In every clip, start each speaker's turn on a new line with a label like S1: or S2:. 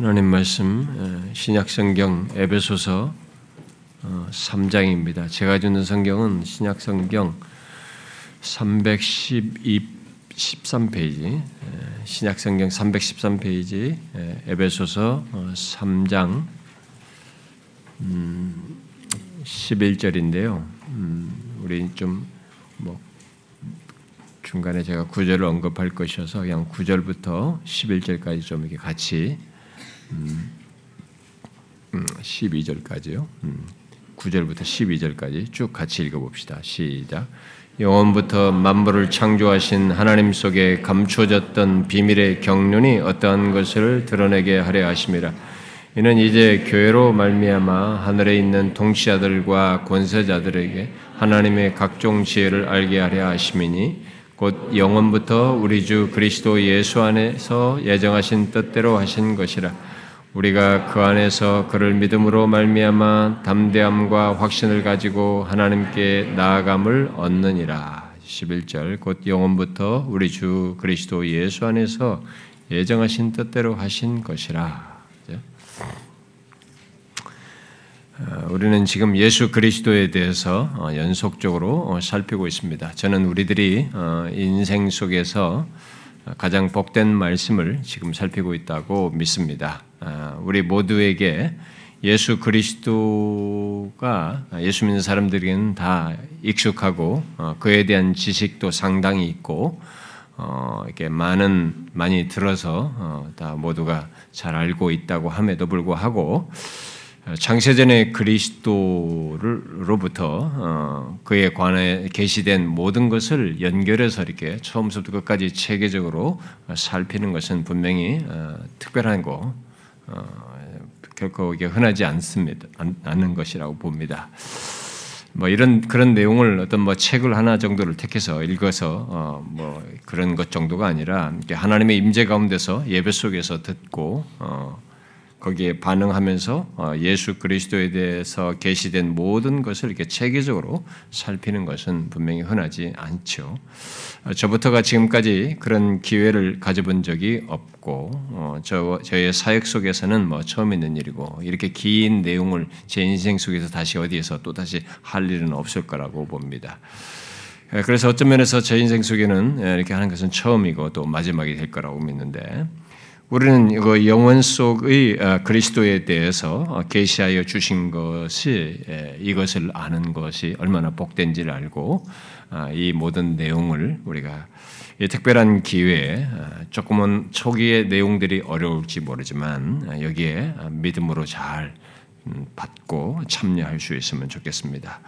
S1: 하나님 말씀 신약 성경 에베소서 3장입니다. 어, 제가 주는 성경은 신약 성경 312 13페이지 신약 성경 313페이지 에베소서 3장 11절인데요. 음, 우리 좀뭐 중간에 제가 구절을 언급할 것이어서 그냥 9절부터 11절까지 좀 이렇게 같이 음, 12절까지요. 음, 9절부터 음, 12절까지 쭉 같이 읽어봅시다. 시작. 영원부터 만물을 창조하신 하나님 속에 감추어졌던 비밀의 경륜이 어떠한 것을 드러내게 하려 하심이라. 이는 이제 교회로 말미암아 하늘에 있는 통치자들과 권세자들에게 하나님의 각종 지혜를 알게 하려 하심이니 곧 영원부터 우리 주 그리스도 예수 안에서 예정하신 뜻대로 하신 것이라 우리가 그 안에서 그를 믿음으로 말미암아 담대함과 확신을 가지고 하나님께 나아감을 얻느니라. 11절 곧 영원부터 우리 주 그리스도 예수 안에서 예정하신 뜻대로 하신 것이라. 어, 우리는 지금 예수 그리스도에 대해서 어, 연속적으로 어, 살피고 있습니다. 저는 우리들이 인생 속에서 가장 복된 말씀을 지금 살피고 있다고 믿습니다. 우리 모두에게 예수 그리스도가 예수 믿는 사람들에게는 다 익숙하고 그에 대한 지식도 상당히 있고 이렇게 많은 많이 들어서 다 모두가 잘 알고 있다고 함에도 불구하고 창세전의 그리스도로부터 어, 그에 관해 계시된 모든 것을 연결해서 이렇게 처음부터 끝까지 체계적으로 살피는 것은 분명히 어, 특별한 거 어, 결코 이게 흔하지 않습니다. 않는 것이라고 봅니다. 뭐 이런 그런 내용을 어떤 뭐 책을 하나 정도를 택해서 읽어서 어 뭐 그런 것 정도가 아니라 하나님의 임재 가운데서 예배 속에서 듣고 어 거기에 반응하면서 어, 예수 그리스도에 대해서 계시된 모든 것을 이렇게 체계적으로 살피는 것은 분명히 흔하지 않죠. 어, 저부터가 지금까지 그런 기회를 가져본 적이 없고 어, 저 저의 사역 속에서는 뭐 처음 있는 일이고 이렇게 긴 내용을 제 인생 속에서 다시 어디에서 또 다시 할 일은 없을 거라고 봅니다. 그래서 어떤 면에서 제 인생 속에는 이렇게 하는 것은 처음이고 또 마지막이 될 거라고 믿는데 우리는 이거 영원 속의 어, 그리스도에 대해서 어, 계시하여 주신 것이 이것을 아는 것이 얼마나 복된지를 알고 아, 이 모든 내용을 우리가 특별한 기회에 어, 조금은 초기의 내용들이 어려울지 모르지만 여기에 믿음으로 잘 음, 받고 참여할 수 있으면 좋겠습니다.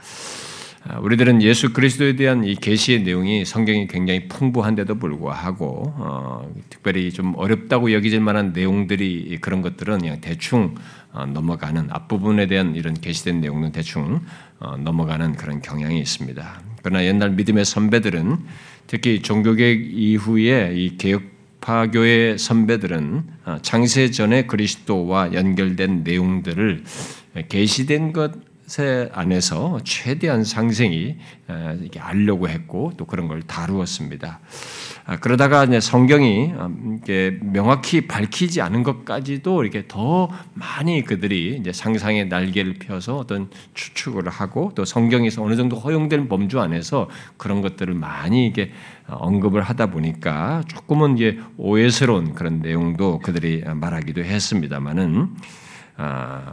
S1: 아, 우리들은 예수 그리스도에 대한 이 계시의 내용이 성경이 굉장히 풍부한데도 불구하고 어, 특별히 좀 어렵다고 여기질 만한 내용들이 그런 것들은 그냥 대충 어, 넘어가는 앞부분에 대한 이런 계시된 내용은 대충 어, 넘어가는 그런 경향이 있습니다. 그러나 옛날 믿음의 선배들은 특히 종교개혁 이후에 이 개혁파교의 선배들은 어, 창세 전에 그리스도와 연결된 내용들을 계시된 것 새 안에서 최대한 상생이 이렇게 알려고 했고 또 그런 걸 다루었습니다. 아, 그러다가 이제 성경이 음, 이렇게 명확히 밝히지 않은 것까지도 이렇게 더 많이 그들이 이제 상상의 날개를 펴서 어떤 추측을 하고 또 성경에서 어느 정도 허용된 범주 안에서 그런 것들을 많이 이게 언급을 하다 보니까 조금은 이제 오해스러운 그런 내용도 그들이 말하기도 했습니다만은 아,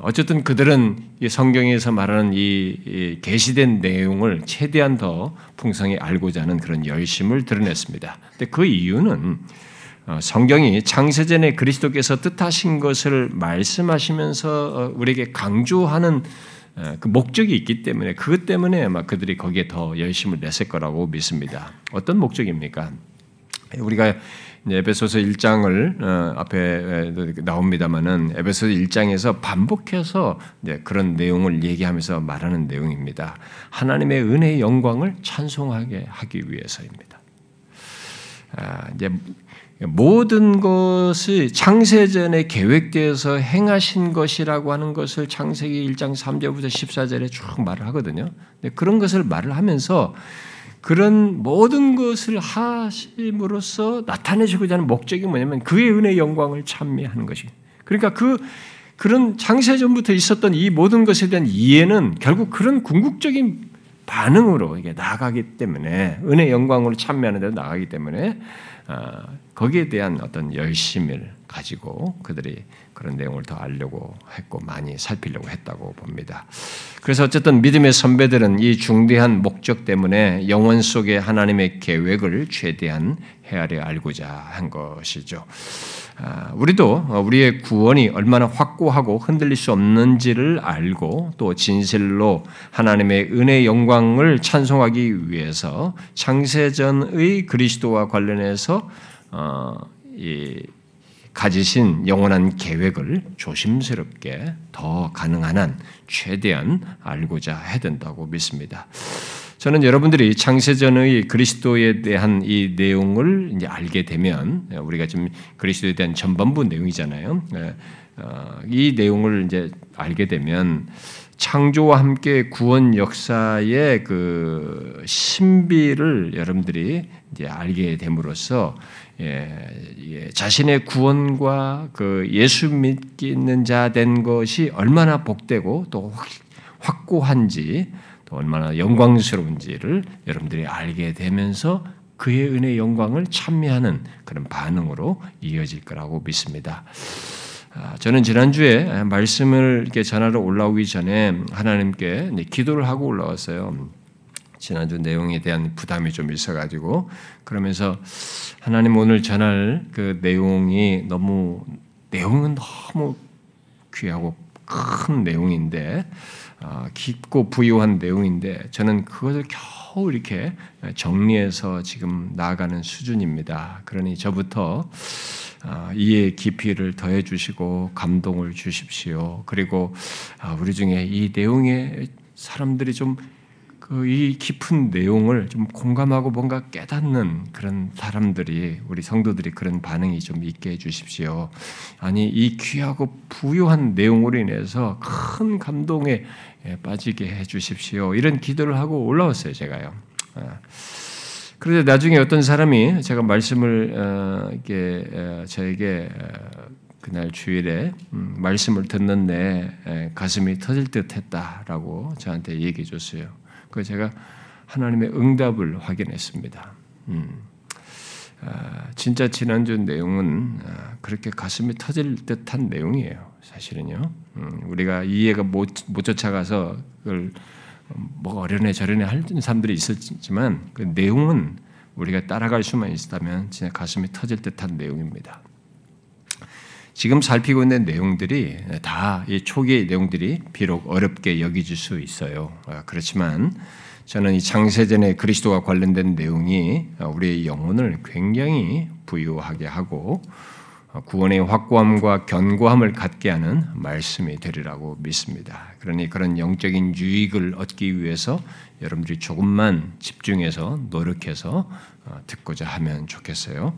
S1: 어쨌든 그들은 성경에서 말하는 이 계시된 내용을 최대한 더 풍성히 알고자 하는 그런 열심을 드러냈습니다. 근데 그 이유는 어, 성경이 창세전에 그리스도께서 뜻하신 것을 말씀하시면서 어, 우리에게 강조하는 어, 그 목적이 있기 때문에 그것 때문에 아마 그들이 거기에 더 열심을 냈을 거라고 믿습니다. 어떤 목적입니까? 우리가 에베소서 1장을 어, 앞에 나옵니다만은 에베소서 1장에서 반복해서 그런 내용을 얘기하면서 말하는 내용입니다. 하나님의 은혜의 영광을 찬송하게 하기 위해서입니다. 아, 이제 모든 것이 창세전에 계획되어서 행하신 것이라고 하는 것을 창세기 1장 3절부터 14절에 쭉 말을 하거든요. 그런 것을 말을 하면서 그런 모든 것을 하심으로써 나타내시고자 하는 목적이 뭐냐면 그의 은혜 영광을 찬미하는 것이. 그러니까 그 그런 창세전부터 있었던 이 모든 것에 대한 이해는 결국 그런 궁극적인 반응으로 이게 나가기 때문에 은혜 영광으로 참여하는 데 나가기 때문에 어, 거기에 대한 어떤 열심을 가지고 그들이 그런 내용을 더 알려고 했고 많이 살피려고 했다고 봅니다. 그래서 어쨌든 믿음의 선배들은 이 중대한 목적 때문에 영원 속에 하나님의 계획을 최대한 헤아려 알고자 한 것이죠. 아, 우리도 우리의 구원이 얼마나 확고하고 흔들릴 수 없는지를 알고 또 진실로 하나님의 은혜 영광을 찬송하기 위해서 창세전의 그리스도와 관련해서 어, 이 가지신 영원한 계획을 조심스럽게 더 가능한 한 최대한 알고자 해야 된다고 믿습니다. 저는 여러분들이 창세전의 그리스도에 대한 이 내용을 이제 알게 되면 우리가 좀 그리스도에 대한 전반부 내용이잖아요. 예, 어, 이 내용을 이제 알게 되면 창조와 함께 구원 역사의 그 신비를 여러분들이 이제 알게 됨으로써 예, 예, 자신의 구원과 그 예수 믿는 자 된 것이 얼마나 복되고 또 확고한지 또 얼마나 영광스러운지를 여러분들이 알게 되면서 그의 은혜 영광을 찬미하는 그런 반응으로 이어질 거라고 믿습니다. 아, 저는 지난주에 말씀을 이렇게 전하러 올라오기 전에 하나님께 기도를 하고 올라왔어요. 지난주 내용에 대한 부담이 좀 있어가지고 그러면서 하나님 오늘 전할 그 내용이 너무 내용은 너무 귀하고 큰 내용인데 어, 깊고 부유한 내용인데 저는 그것을 겨우 이렇게 정리해서 지금 나아가는 수준입니다. 그러니 저부터 어, 이해 깊이를 더해 주시고 감동을 주십시오. 그리고 어, 우리 중에 이 내용에 사람들이 좀 그 이 깊은 내용을 좀 공감하고 뭔가 깨닫는 그런 사람들이 우리 성도들이 그런 반응이 좀 있게 해 주십시오. 아니 이 귀하고 부유한 내용으로 인해서 큰 감동에 빠지게 해 주십시오. 이런 기도를 하고 올라왔어요, 제가요. 아. 그런데 나중에 어떤 사람이 제가 말씀을 어, 이게 저에게 그날 주일에 음, 말씀을 듣는데 가슴이 터질 듯 했다라고 저한테 얘기해 줬어요. 그 제가 하나님의 응답을 확인했습니다. 음. 아, 진짜 지난주 내용은 아, 그렇게 가슴이 터질 듯한 내용이에요. 사실은요. 음, 우리가 이해가 못, 못 쫓아가서 그걸 뭐 어련해 저련해 할 사람들이 있었지만 그 내용은 우리가 따라갈 수만 있다면 진짜 가슴이 터질 듯한 내용입니다. 지금 살피고 있는 내용들이 다 이 초기의 내용들이 비록 어렵게 여겨질 수 있어요. 아, 그렇지만 저는 이 창세전의 그리스도와 관련된 내용이 우리의 영혼을 굉장히 부유하게 하고 구원의 확고함과 견고함을 갖게 하는 말씀이 되리라고 믿습니다. 그러니 그런 영적인 유익을 얻기 위해서 여러분들이 조금만 집중해서 노력해서 어, 듣고자 하면 좋겠어요.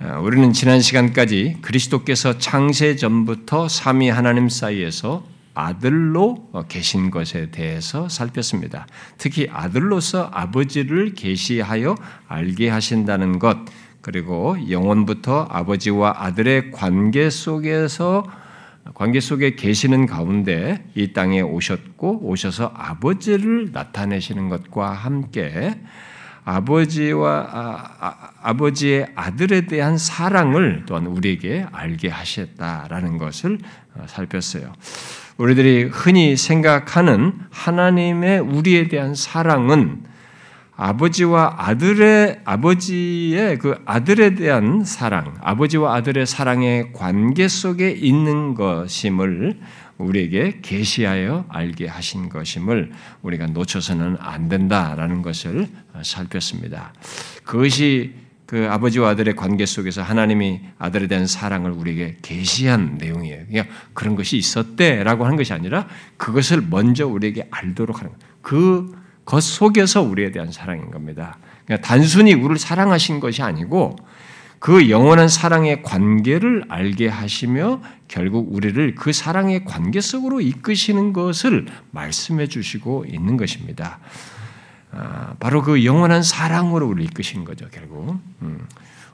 S1: 어, 우리는 지난 시간까지 그리스도께서 창세 전부터 삼위 하나님 사이에서 아들로 어, 계신 것에 대해서 살폈습니다. 특히 아들로서 아버지를 계시하여 알게 하신다는 것, 그리고 영원부터 아버지와 아들의 관계 속에서 관계 속에 계시는 가운데 이 땅에 오셨고 오셔서 아버지를 나타내시는 것과 함께 아버지와 아, 버지의 아들에 대한 사랑을 또한 우리에게 알게 하셨다라는 것을 어, 살폈어요. 우리들이 흔히 생각하는 하나님의 우리에 대한 사랑은 아버지와 아들의 아버지의 그 아들에 대한 사랑, 아버지와 아들의 사랑의 관계 속에 있는 것임을 우리에게 계시하여 알게 하신 것임을 우리가 놓쳐서는 안 된다라는 것을 살폈습니다. 그것이 그 아버지와 아들의 관계 속에서 하나님이 아들에 대한 사랑을 우리에게 계시한 내용이에요. 그냥 그런 것이 있었대라고 하는 것이 아니라 그것을 먼저 우리에게 알도록 하는 그 것 속에서 우리에 대한 사랑인 겁니다. 그러니까 단순히 우리를 사랑하신 것이 아니고 그 영원한 사랑의 관계를 알게 하시며 결국 우리를 그 사랑의 관계 속으로 이끄시는 것을 말씀해 주시고 있는 것입니다. 아, 바로 그 영원한 사랑으로 우리를 이끄신 거죠, 결국. 음.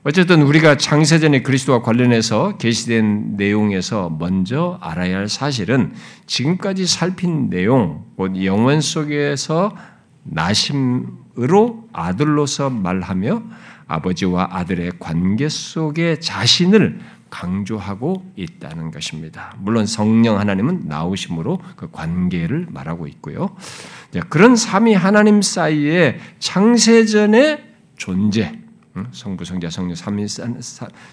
S1: 어쨌든 우리가 창세전에 그리스도와 관련해서 게시된 내용에서 먼저 알아야 할 사실은 지금까지 살핀 내용, 곧 영원 속에서 나심으로 아들로서 말하며 아버지와 아들의 관계 속에 자신을 강조하고 있다는 것입니다. 물론 성령 하나님은 나오심으로 그 관계를 말하고 있고요. 그런 삼위 하나님 사이에 창세전의 존재, 성부, 성자, 성령 삼위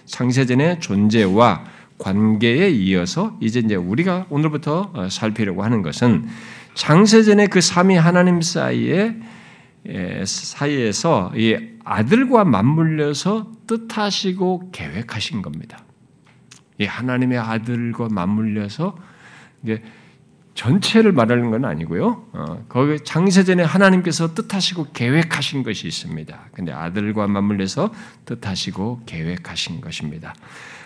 S1: 창세전의 존재와 관계에 이어서 이제 이제 우리가 오늘부터 어, 살피려고 하는 것은 창세전의 그 삼위 하나님 사이에 사이에서 이 아들과 맞물려서 뜻하시고 계획하신 겁니다. 이 하나님의 아들과 맞물려서 이게 전체를 말하는 건 아니고요. 어, 거기 장세전에 하나님께서 뜻하시고 계획하신 것이 있습니다. 근데 아들과 맞물려서 뜻하시고 계획하신 것입니다.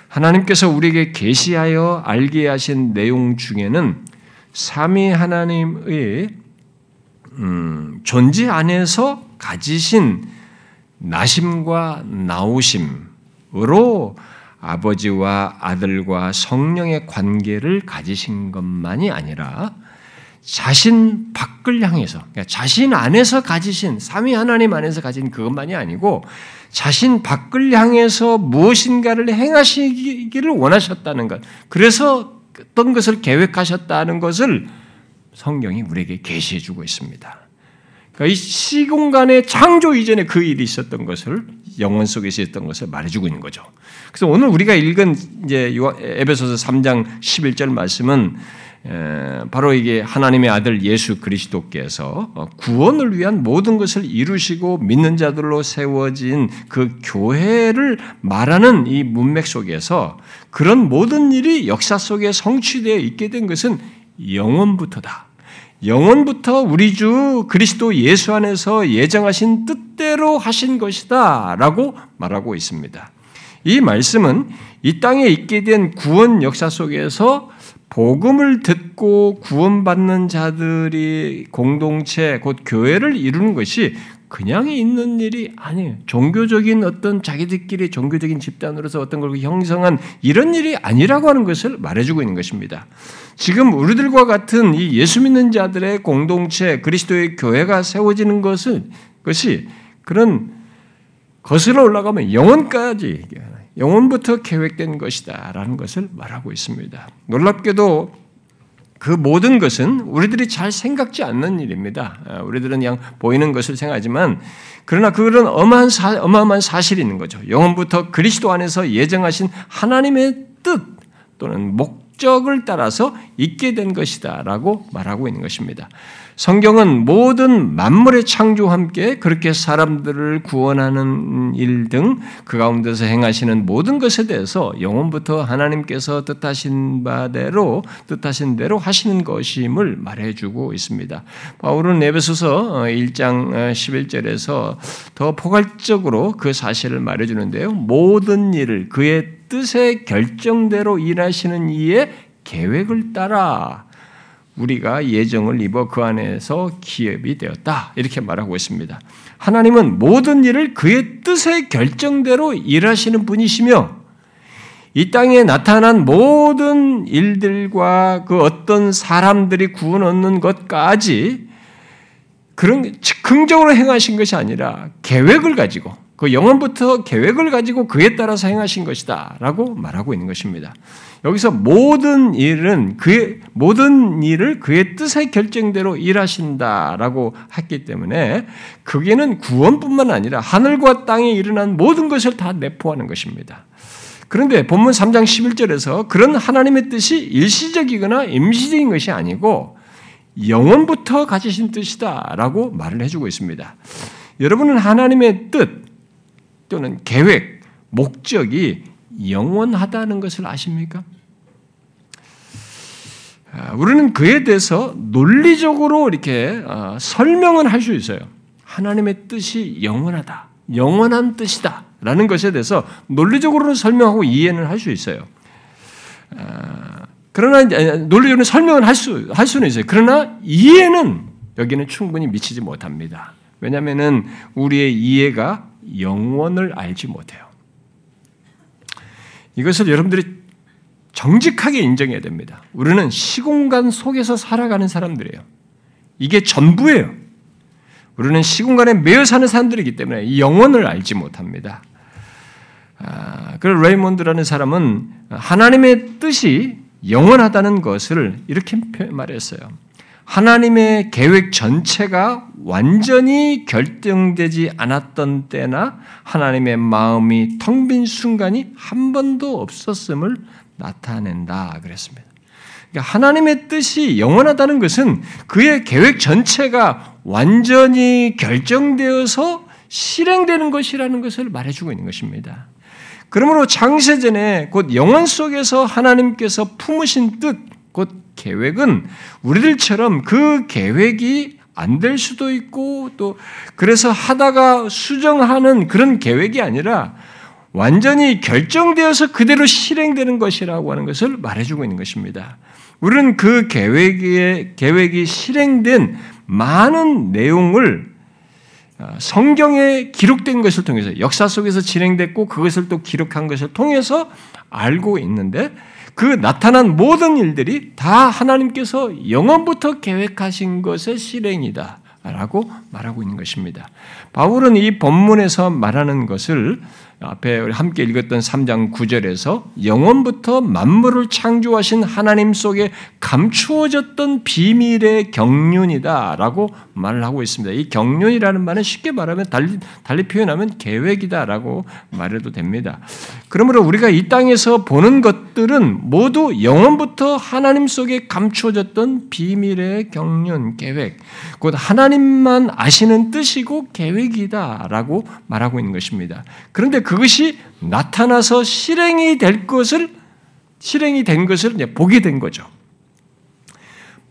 S1: 하나님께서 우리에게 계시하여 알게 하신 내용 중에는 삼위 하나님의 음, 존재 안에서 가지신 나심과 나오심으로 아버지와 아들과 성령의 관계를 가지신 것만이 아니라 자신 밖을 향해서 그러니까 자신 안에서 가지신 삼위 하나님 안에서 가진 그것만이 아니고 자신 밖을 향해서 무엇인가를 행하시기를 원하셨다는 것. 그래서 어떤 것을 계획하셨다는 것을 성경이 우리에게 계시해 주고 있습니다. 그러니까 이 시공간의 창조 이전에 그 일이 있었던 것을 영원 속에 있었던 것을 말해주고 있는 거죠. 그래서 오늘 우리가 읽은 이제 에베소서 3장 11절 말씀은 바로 이게 하나님의 아들 예수 그리스도께서 어, 구원을 위한 모든 것을 이루시고 믿는 자들로 세워진 그 교회를 말하는 이 문맥 속에서 그런 모든 일이 역사 속에 성취되어 있게 된 것은 영원부터다. 영원부터 우리 주 그리스도 예수 안에서 예정하신 뜻대로 하신 것이다. 라고 말하고 있습니다. 이 말씀은 이 땅에 있게 된 구원 역사 속에서 복음을 듣고 구원받는 자들이 공동체, 곧 교회를 이루는 것이 그냥 있는 일이 아니에요. 종교적인 어떤 자기들끼리 종교적인 집단으로서 어떤 걸 형성한 이런 일이 아니라고 하는 것을 말해주고 있는 것입니다. 지금 우리들과 같은 이 예수 믿는 자들의 공동체, 그리스도의 교회가 세워지는 것은 것이 그런 거슬러 올라가면 영원까지 영원부터 계획된 것이다라는 것을 말하고 있습니다. 놀랍게도 그 모든 것은 우리들이 잘 생각지 않는 일입니다. 아, 우리들은 그냥 보이는 것을 생각하지만 그러나 그런 어마한 사, 어마어마한 사실이 있는 거죠. 영원부터 그리스도 안에서 예정하신 하나님의 뜻 또는 목적을 따라서 있게 된 것이다라고 말하고 있는 것입니다. 성경은 모든 만물의 창조와 함께 그렇게 사람들을 구원하는 일 등 그 가운데서 행하시는 모든 것에 대해서 영원부터 하나님께서 뜻하신 바대로 뜻하신 대로 하시는 것임을 말해주고 있습니다. 바울은 에베소서 1장 11절에서 더 포괄적으로 그 사실을 말해주는데요. 모든 일을 그의 뜻의 결정대로 일하시는 이의 계획을 따라 우리가 예정을 입어 그 안에서 기업이 되었다. 이렇게 말하고 있습니다. 하나님은 모든 일을 그의 뜻의 결정대로 일하시는 분이시며 이 땅에 나타난 모든 일들과 그 어떤 사람들이 구원 얻는 것까지 그런 즉흥적으로 행하신 것이 아니라 계획을 가지고 그 영원부터 계획을 가지고 그에 따라서 행하신 것이다 라고 말하고 있는 것입니다. 여기서 모든 일은 그의 모든 일을 그의 뜻의 결정대로 일하신다 라고 했기 때문에 그게는 구원뿐만 아니라 하늘과 땅에 일어난 모든 것을 다 내포하는 것입니다. 그런데 본문 3장 11절에서 그런 하나님의 뜻이 일시적이거나 임시적인 것이 아니고 영원부터 가지신 뜻이다 라고 말을 해주고 있습니다. 여러분은 하나님의 뜻 또는 계획, 목적이 영원하다는 것을 아십니까? 아, 우리는 그에 대해서 논리적으로 이렇게 아, 설명은 할 수 있어요. 하나님의 뜻이 영원하다. 영원한 뜻이다. 라는 것에 대해서 논리적으로는 설명하고 이해는 할 수 있어요. 아, 그러나 논리적으로 설명을 할, 수, 할 수는 있어요. 그러나 이해는 여기는 충분히 미치지 못합니다. 왜냐하면 우리의 이해가 영원을 알지 못해요. 이것을 여러분들이 정직하게 인정해야 됩니다. 우리는 시공간 속에서 살아가는 사람들이에요. 이게 전부예요. 우리는 시공간에 매여 사는 사람들이기 때문에 이 영혼을 알지 못합니다. 아, 그 레이몬드라는 사람은 하나님의 뜻이 영원하다는 것을 이렇게 말했어요. 하나님의 계획 전체가 완전히 결정되지 않았던 때나 하나님의 마음이 텅 빈 순간이 한 번도 없었음을 나타낸다 그랬습니다. 그러니까 하나님의 뜻이 영원하다는 것은 그의 계획 전체가 완전히 결정되어서 실행되는 것이라는 것을 말해주고 있는 것입니다. 그러므로 장세전에 곧 영원 속에서 하나님께서 품으신 뜻, 곧 계획은 우리들처럼 그 계획이 안 될 수도 있고 또 그래서 하다가 수정하는 그런 계획이 아니라 완전히 결정되어서 그대로 실행되는 것이라고 하는 것을 말해주고 있는 것입니다. 우리는 그 계획의, 계획이 실행된 많은 내용을 어, 성경에 기록된 것을 통해서 역사 속에서 진행됐고 그것을 또 기록한 것을 통해서 알고 있는데 그 나타난 모든 일들이 다 하나님께서 영원부터 계획하신 것의 실행이다. 라고 말하고 있는 것입니다. 바울은 이 본문에서 말하는 것을 앞에 우리 함께 읽었던 3장 9절에서 영원부터 만물을 창조하신 하나님 속에 감추어졌던 비밀의 경륜이다라고 말을 하고 있습니다. 이 경륜이라는 말은 쉽게 말하면 달리, 달리 표현하면 계획이다라고 말해도 됩니다. 그러므로 우리가 이 땅에서 보는 것들은 모두 영원부터 하나님 속에 감추어졌던 비밀의 경륜, 계획, 곧 하나님만 아시는 뜻이고 계획이다라고 말하고 있는 것입니다. 그런데 그것이 나타나서 실행이 될 것을 실행이 된 것을 보게 된 거죠.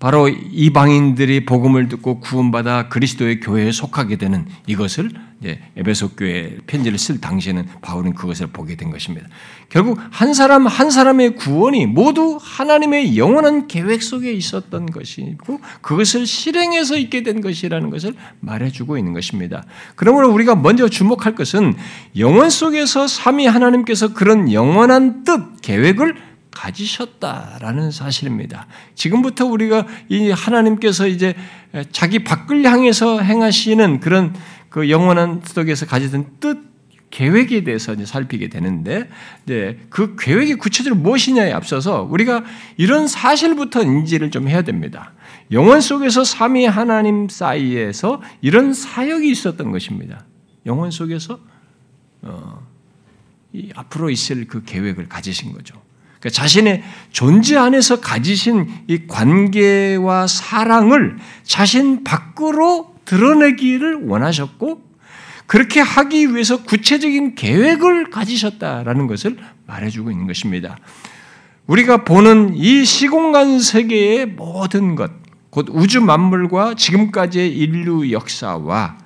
S1: 바로 이방인들이 복음을 듣고 구원받아 그리스도의 교회에 속하게 되는 이것을 에베소 교회 편지를 쓸 당시에는 바울은 그것을 보게 된 것입니다. 결국 한 사람 한 사람의 구원이 모두 하나님의 영원한 계획 속에 있었던 것이고 그것을 실행해서 있게 된 것이라는 것을 말해주고 있는 것입니다. 그러므로 우리가 먼저 주목할 것은 영원 속에서 삼위 하나님께서 그런 영원한 뜻 계획을 가지셨다라는 사실입니다. 지금부터 우리가 이 하나님께서 이제 자기 밖을 향해서 행하시는 그런 그 영원한 속에서 가지던 뜻 계획에 대해서 이제 살피게 되는데, 이제 그 계획이 구체적으로 무엇이냐에 앞서서 우리가 이런 사실부터 인지를 좀 해야 됩니다. 영원 속에서 삼위 하나님 사이에서 이런 사역이 있었던 것입니다. 영원 속에서 어, 앞으로 있을 그 계획을 가지신 거죠. 그러니까 자신의 존재 안에서 가지신 이 관계와 사랑을 자신 밖으로 드러내기를 원하셨고 그렇게 하기 위해서 구체적인 계획을 가지셨다라는 것을 말해주고 있는 것입니다. 우리가 보는 이 시공간 세계의 모든 것, 곧 우주 만물과 지금까지의 인류 역사와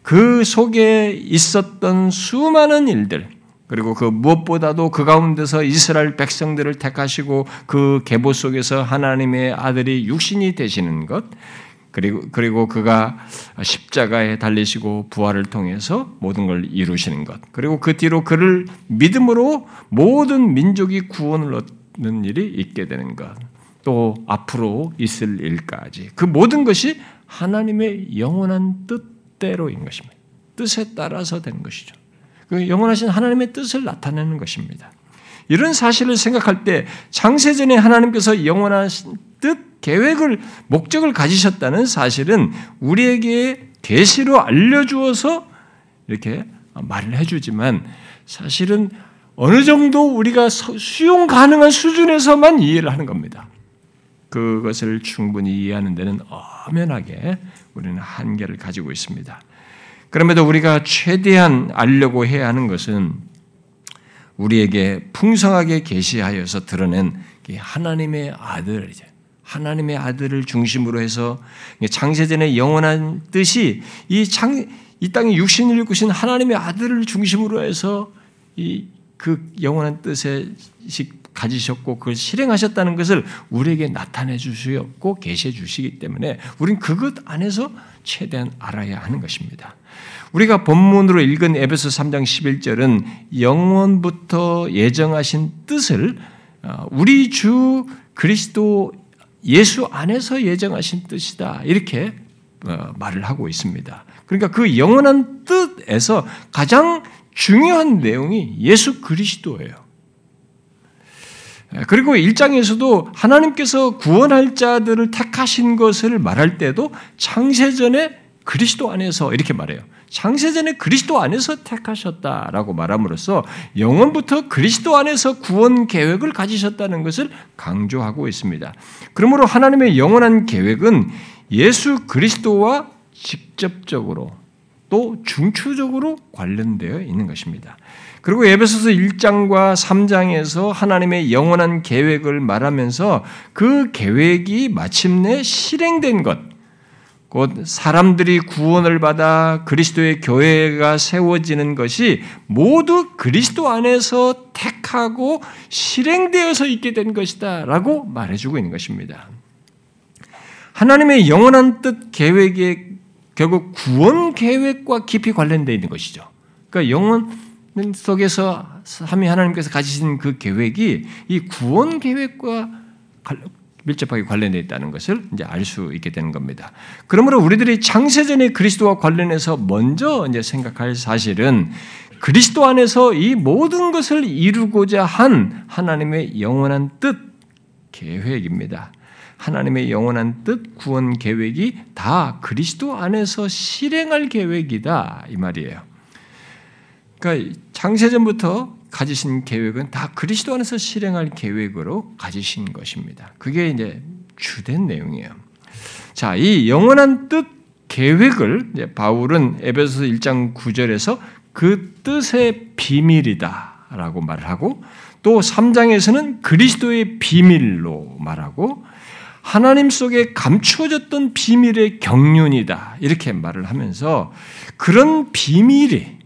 S1: 그 속에 있었던 수많은 일들, 그리고 그 무엇보다도 그 가운데서 이스라엘 백성들을 택하시고 그 계보 속에서 하나님의 아들이 육신이 되시는 것, 그리고 그리고 그가 십자가에 달리시고 부활을 통해서 모든 걸 이루시는 것. 그리고 그 뒤로 그를 믿음으로 모든 민족이 구원을 얻는 일이 있게 되는 것. 또 앞으로 있을 일까지 그 모든 것이 하나님의 영원한 뜻대로인 것입니다. 뜻에 따라서 된 것이죠. 그 영원하신 하나님의 뜻을 나타내는 것입니다. 이런 사실을 생각할 때 창세전에 하나님께서 영원하신 뜻, 계획을 목적을 가지셨다는 사실은 우리에게 계시로 알려주어서 이렇게 말을 해주지만 사실은 어느 정도 우리가 수용 가능한 수준에서만 이해를 하는 겁니다. 그것을 충분히 이해하는 데는 엄연하게 우리는 한계를 가지고 있습니다. 그럼에도 우리가 최대한 알려고 해야 하는 것은 우리에게 풍성하게 계시하여서 드러낸 하나님의 아들, 이제 하나님의 아들을 중심으로 해서 창세전의 영원한 뜻이 이, 창, 이 땅에 육신을 입으신 하나님의 아들을 중심으로 해서 이 그 영원한 뜻에 가지셨고 그걸 실행하셨다는 것을 우리에게 나타내 주셨고 계시해 주시기 때문에 우리는 그것 안에서 최대한 알아야 하는 것입니다. 우리가 본문으로 읽은 에베소 3장 11절은 영원부터 예정하신 뜻을 어, 우리 주 그리스도 예수 안에서 예정하신 뜻이다. 이렇게 어, 말을 하고 있습니다. 그러니까 그 영원한 뜻에서 가장 중요한 내용이 예수 그리스도예요. 그리고 1장에서도 하나님께서 구원할 자들을 택하신 것을 말할 때도 창세전에 그리스도 안에서 이렇게 말해요. 창세전에 그리스도 안에서 택하셨다라고 말함으로써 영원부터 그리스도 안에서 구원 계획을 가지셨다는 것을 강조하고 있습니다. 그러므로 하나님의 영원한 계획은 예수 그리스도와 직접적으로 또 중추적으로 관련되어 있는 것입니다. 그리고 에베소서 1장과 3장에서 하나님의 영원한 계획을 말하면서 그 계획이 마침내 실행된 것, 곧 사람들이 구원을 받아 그리스도의 교회가 세워지는 것이 모두 그리스도 안에서 택하고 실행되어서 있게 된 것이다 라고 말해주고 있는 것입니다. 하나님의 영원한 뜻 계획에 결국 구원 계획과 깊이 관련되어 있는 것이죠. 그러니까 영원 속에서 삼위 하나님께서 가지신 그 계획이 이 구원 계획과 밀접하게 관련되어 있다는 것을 이제 알 수 있게 되는 겁니다. 그러므로 우리들이 창세전에 그리스도와 관련해서 먼저 이제 생각할 사실은 그리스도 안에서 이 모든 것을 이루고자 한 하나님의 영원한 뜻 계획입니다. 하나님의 영원한 뜻 구원 계획이 다 그리스도 안에서 실행할 계획이다 이 말이에요. 그러니까 창세전부터 가지신 계획은 다 그리스도 안에서 실행할 계획으로 가지신 것입니다. 그게 이제 주된 내용이에요. 자, 이 영원한 뜻 계획을 바울은 에베소서 1장 9절에서 그 뜻의 비밀이다라고 말을 하고 또 3장에서는 그리스도의 비밀로 말하고 하나님 속에 감추어졌던 비밀의 경륜이다. 이렇게 말을 하면서 그런 비밀이 예?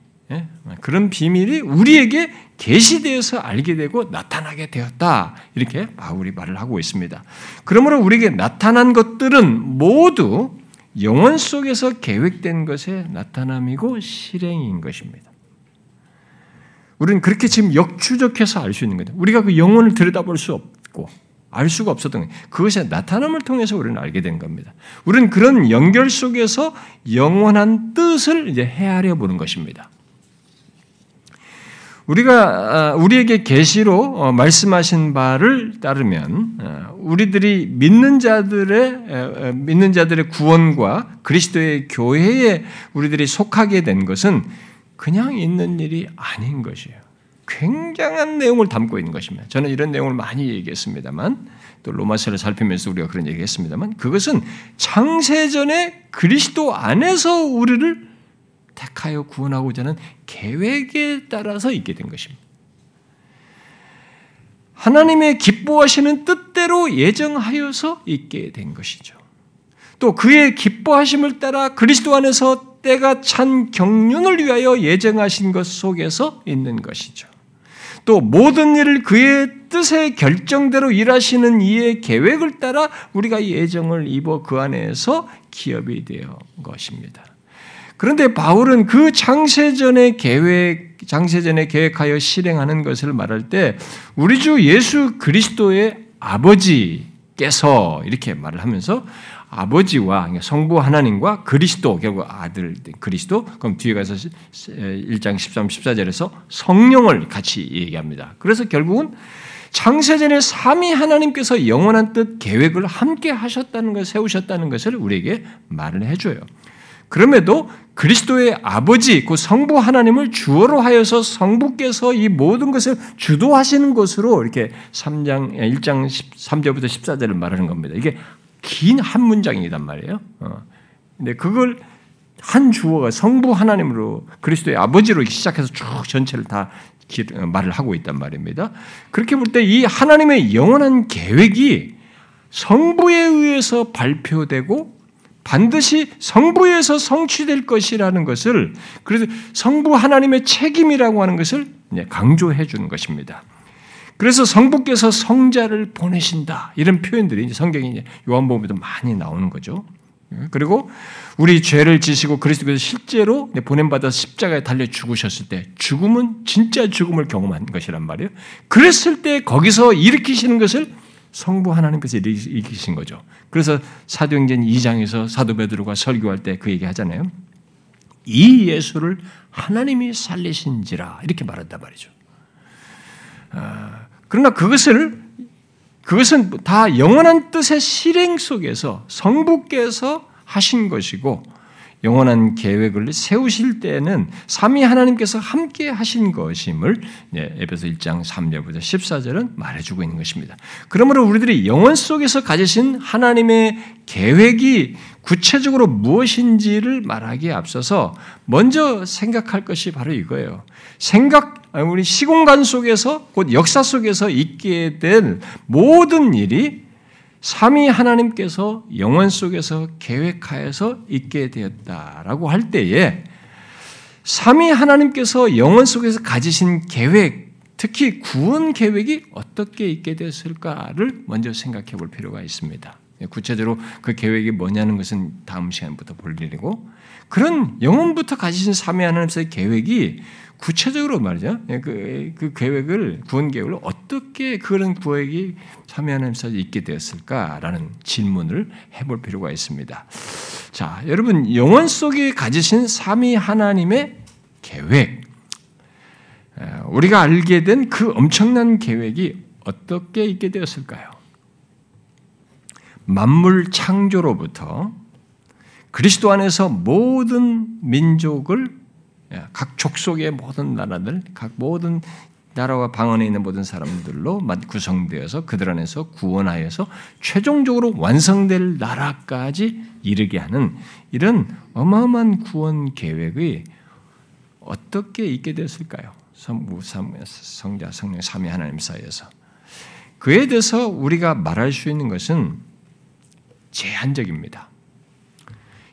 S1: 그런 비밀이 우리에게 계시되어서 알게 되고 나타나게 되었다. 이렇게 바울이 말을 하고 있습니다. 그러므로 우리에게 나타난 것들은 모두 영원 속에서 계획된 것의 나타남이고 실행인 것입니다. 우리는 그렇게 지금 역추적해서 알 수 있는 거죠. 우리가 그 영혼을 들여다볼 수 없고 알 수가 없었던 거예요. 그것의 나타남을 통해서 우리는 알게 된 겁니다. 우리는 그런 연결 속에서 영원한 뜻을 이제 헤아려 보는 것입니다. 우리가 아, 우리에게 계시로 어, 말씀하신 바를 따르면 어, 우리들이 믿는 자들의 믿는 자들의 구원과 그리스도의 교회에 우리들이 속하게 된 것은 그냥 있는 일이 아닌 것이에요. 굉장한 내용을 담고 있는 것입니다. 저는 이런 내용을 많이 얘기했습니다만 또 로마서를 살피면서 우리가 그런 얘기했습니다만 그것은 창세전에 그리스도 안에서 우리를 택하여 구원하고자 하는 계획에 따라서 있게 된 것입니다. 하나님의 기뻐하시는 뜻대로 예정하여서 있게 된 것이죠. 또 그의 기뻐하심을 따라 그리스도 안에서 때가 찬 경륜을 위하여 예정하신 것 속에서 있는 것이죠. 또 모든 일을 그의 뜻의 결정대로 일하시는 이의 계획을 따라 우리가 예정을 입어 그 안에서 기업이 되어 것입니다. 그런데 바울은 그 장세전의 계획, 장세전에 계획하여 실행하는 것을 말할 때 우리 주 예수 그리스도의 아버지께서 이렇게 말을 하면서 아버지와 성부 하나님과 그리스도 결국 아들 그리스도 그럼 뒤에 가서 1장 13, 14절에서 성령을 같이 얘기합니다. 그래서 결국은 창세전에 삼위 하나님께서 영원한 뜻 계획을 함께 하셨다는 것 세우셨다는 것을 우리에게 말을 해줘요. 그럼에도 그리스도의 아버지, 그 성부 하나님을 주어로 하여서 성부께서 이 모든 것을 주도하시는 것으로 이렇게 3장, 1장 13절부터 14절을 말하는 겁니다. 이게 긴 한 문장이란 말이에요. 어. 근데 그걸 한 주어가 성부 하나님으로 그리스도의 아버지로 시작해서 쭉 전체를 다 어, 말을 하고 있단 말입니다. 그렇게 볼 때 이 하나님의 영원한 계획이 성부에 의해서 발표되고 반드시 성부에서 성취될 것이라는 것을 그래서 성부 하나님의 책임이라고 하는 것을 강조해 주는 것입니다. 그래서 성부께서 성자를 보내신다 이런 표현들이 성경이 요한복음에도 많이 나오는 거죠. 그리고 우리 죄를 지시고 그리스도께서 실제로 보냄받아 십자가에 달려 죽으셨을 때 죽음은 진짜 죽음을 경험한 것이란 말이에요. 그랬을 때 거기서 일으키시는 것을 성부 하나님께서 일으키신 거죠. 그래서 사도행전 2장에서 사도 베드로가 설교할 때 그 얘기 하잖아요. 이 예수를 하나님이 살리신지라 이렇게 말한단 말이죠. 아, 그러나 그것을 그것은 다 영원한 뜻의 실행 속에서 성부께서 하신 것이고 영원한 계획을 세우실 때는 삼위 하나님께서 함께 하신 것임을 에베소 1장 3절부터 14절은 말해주고 있는 것입니다. 그러므로 우리들이 영원 속에서 가지신 하나님의 계획이 구체적으로 무엇인지를 말하기에 앞서서 먼저 생각할 것이 바로 이거예요. 생각, 우리 시공간 속에서 곧 역사 속에서 있게 된 모든 일이 삼위 하나님께서 영원 속에서 계획하여서 있게 되었다라고 할 때에 삼위 하나님께서 영원 속에서 가지신 계획, 특히 구원 계획이 어떻게 있게 되었을까를 먼저 생각해 볼 필요가 있습니다. 구체적으로 그 계획이 뭐냐는 것은 다음 시간부터 볼 일이고 그런 영원부터 가지신 삼위 하나님의 계획이 구체적으로 말이죠. 예, 그, 그 계획을, 구원 계획을 어떻게 그런 구획이 참여하면서 있게 되었을까라는 질문을 해볼 필요가 있습니다. 자, 여러분, 영원 속에 가지신 삼위 하나님의 계획, 우리가 알게 된 그 엄청난 계획이 어떻게 있게 되었을까요? 만물 창조로부터 그리스도 안에서 모든 민족을 예, 각 족속의 모든 나라들, 각 모든 나라와 방언에 있는 모든 사람들로 구성되어서 그들 안에서 구원하여서 최종적으로 완성될 나라까지 이르게 하는 이런 어마어마한 구원 계획이 어떻게 있게 됐을까요? 성자, 성령, 삼위 하나님 사이에서 그에 대해서 우리가 말할 수 있는 것은 제한적입니다.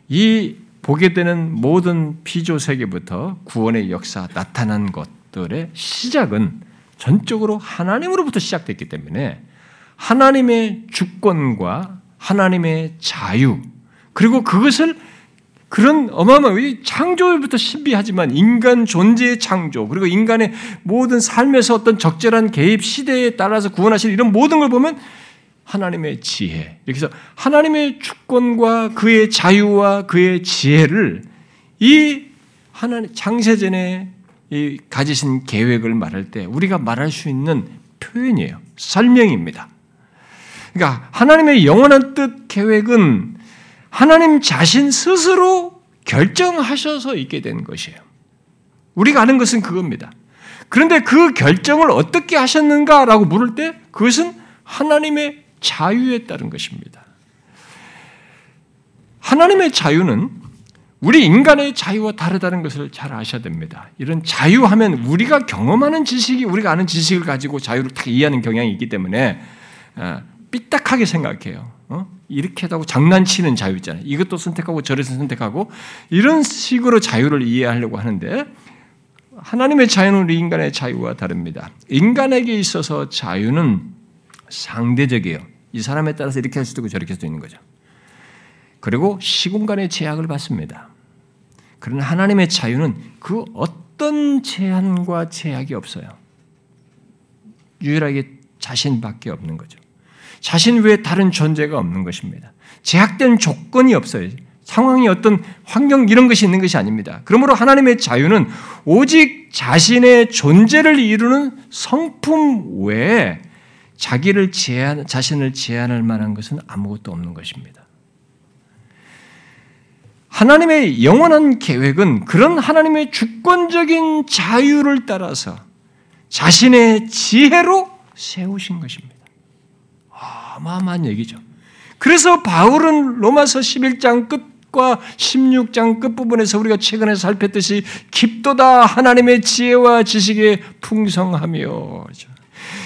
S1: 이 보게 되는 모든 피조 세계부터 구원의 역사 나타난 것들의 시작은 전적으로 하나님으로부터 시작됐기 때문에 하나님의 주권과 하나님의 자유 그리고 그것을 그런 어마어마한 창조부터 신비하지만 인간 존재의 창조 그리고 인간의 모든 삶에서 어떤 적절한 개입 시대에 따라서 구원하실 이런 모든 걸 보면 하나님의 지혜. 이렇게 해서 하나님의 주권과 그의 자유와 그의 지혜를 이 하나님 창세전에 이 가지신 계획을 말할 때 우리가 말할 수 있는 표현이에요. 설명입니다. 그러니까 하나님의 영원한 뜻 계획은 하나님 자신 스스로 결정하셔서 있게 된 것이에요. 우리가 아는 것은 그겁니다. 그런데 그 결정을 어떻게 하셨는가라고 물을 때 그것은 하나님의 자유에 따른 것입니다. 하나님의 자유는 우리 인간의 자유와 다르다는 것을 잘 아셔야 됩니다. 이런 자유하면 우리가 경험하는 지식이 우리가 아는 지식을 가지고 자유를 딱 이해하는 경향이 있기 때문에 어, 삐딱하게 생각해요. 어? 이렇게 하고 장난치는 자유 있잖아요. 이것도 선택하고 저것도 선택하고 이런 식으로 자유를 이해하려고 하는데 하나님의 자유는 우리 인간의 자유와 다릅니다. 인간에게 있어서 자유는 상대적이에요. 이 사람에 따라서 이렇게 할 수도 있고 저렇게 할 수도 있는 거죠. 그리고 시공간의 제약을 받습니다. 그러나 하나님의 자유는 그 어떤 제한과 제약이 없어요. 유일하게 자신밖에 없는 거죠. 자신 외에 다른 존재가 없는 것입니다. 제약된 조건이 없어요. 상황이 어떤 환경 이런 것이 있는 것이 아닙니다. 그러므로 하나님의 자유는 오직 자신의 존재를 이루는 성품 외에 자기를 제한, 자신을 제한할 만한 것은 아무것도 없는 것입니다. 하나님의 영원한 계획은 그런 하나님의 주권적인 자유를 따라서 자신의 지혜로 세우신 것입니다. 어마어마한 얘기죠. 그래서 바울은 로마서 11장 끝과 16장 끝부분에서 우리가 최근에 살폈듯이 깊도다 하나님의 지혜와 지식의 풍성하며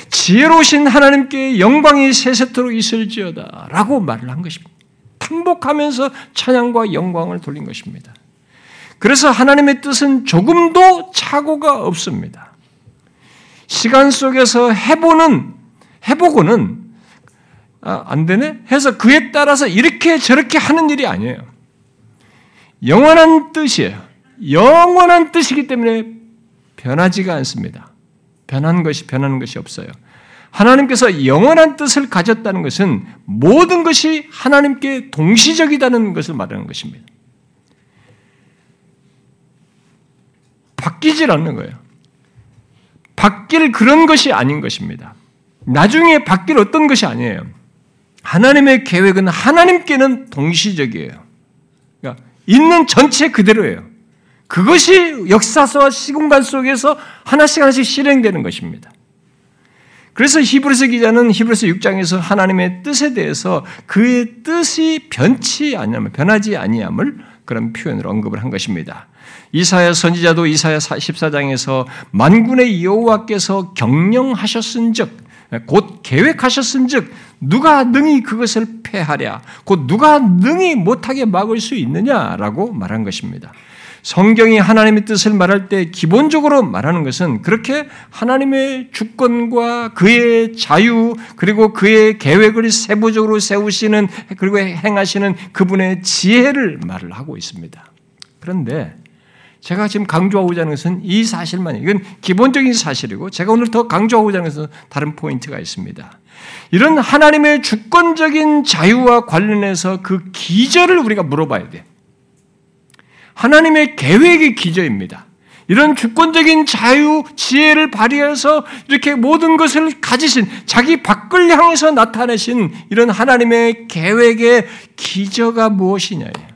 S1: 지혜로우신 하나님께 영광이 세세토록 있을지어다 라고 말을 한 것입니다. 탕복하면서 찬양과 영광을 돌린 것입니다. 그래서 하나님의 뜻은 조금도 착오가 없습니다. 시간 속에서 해보는, 해보고는 아, 안 되네? 해서 그에 따라서 이렇게 저렇게 하는 일이 아니에요. 영원한 뜻이에요. 영원한 뜻이기 때문에 변하지가 않습니다. 변한 것이 변하는 것이 없어요. 하나님께서 영원한 뜻을 가졌다는 것은 모든 것이 하나님께 동시적이다는 것을 말하는 것입니다. 바뀌질 않는 거예요. 바뀔 그런 것이 아닌 것입니다. 나중에 바뀔 어떤 것이 아니에요. 하나님의 계획은 하나님께는 동시적이에요. 그러니까 있는 전체 그대로예요. 그것이 역사와 시공간 속에서 하나씩 하나씩 실행되는 것입니다. 그래서 히브리서 기자는 히브리서 6장에서 하나님의 뜻에 대해서 그의 뜻이 변치 아니함을 변하지 아니함을 그런 표현으로 언급을 한 것입니다. 이사야 선지자도 이사야 14장에서 만군의 여호와께서 경영하셨은즉 곧 계획하셨은즉 누가 능히 그것을 패하랴 곧 누가 능히 못하게 막을 수 있느냐라고 말한 것입니다. 성경이 하나님의 뜻을 말할 때 기본적으로 말하는 것은 그렇게 하나님의 주권과 그의 자유 그리고 그의 계획을 세부적으로 세우시는 그리고 행하시는 그분의 지혜를 말을 하고 있습니다. 그런데 제가 지금 강조하고자 하는 것은 이 사실만이에요. 이건 기본적인 사실이고 제가 오늘 더 강조하고자 하는 것은 다른 포인트가 있습니다. 이런 하나님의 주권적인 자유와 관련해서 그 기저를 우리가 물어봐야 돼. 하나님의 계획의 기저입니다. 이런 주권적인 자유, 지혜를 발휘해서 이렇게 모든 것을 가지신 자기 밖을 향해서 나타내신 이런 하나님의 계획의 기저가 무엇이냐예요.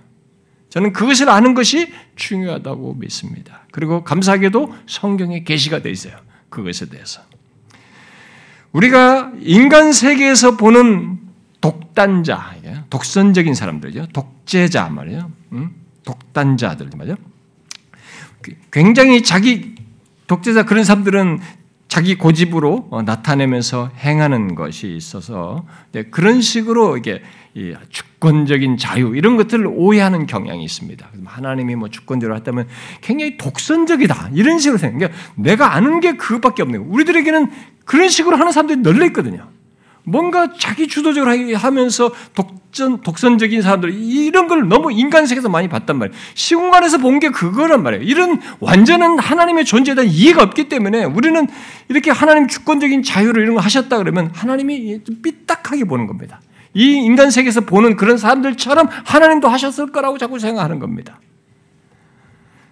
S1: 저는 그것을 아는 것이 중요하다고 믿습니다. 그리고 감사하게도 성경에 계시가 되어 있어요. 그것에 대해서. 우리가 인간 세계에서 보는 독단자, 독선적인 사람들이죠. 독재자 말이에요. 독단자들 말이죠. 굉장히 자기 독재자 그런 사람들은 자기 고집으로 어, 나타내면서 행하는 것이 있어서 그런 식으로 이게 주권적인 자유 이런 것들을 오해하는 경향이 있습니다. 하나님이 뭐 주권대로 했다면 굉장히 독선적이다 이런 식으로 생각. 그러니까 내가 아는 게 그것밖에 없네요. 우리들에게는 그런 식으로 하는 사람들이 널려 있거든요. 뭔가 자기 주도적으로 하면서 독전, 독선적인 사람들, 이런 걸 너무 인간 세계에서 많이 봤단 말이에요. 시공간에서 본 게 그거란 말이에요. 이런 완전한 하나님의 존재에 대한 이해가 없기 때문에 우리는 이렇게 하나님 주권적인 자유를 이런 거 하셨다 그러면 하나님이 삐딱하게 보는 겁니다. 이 인간 세계에서 보는 그런 사람들처럼 하나님도 하셨을 거라고 자꾸 생각하는 겁니다.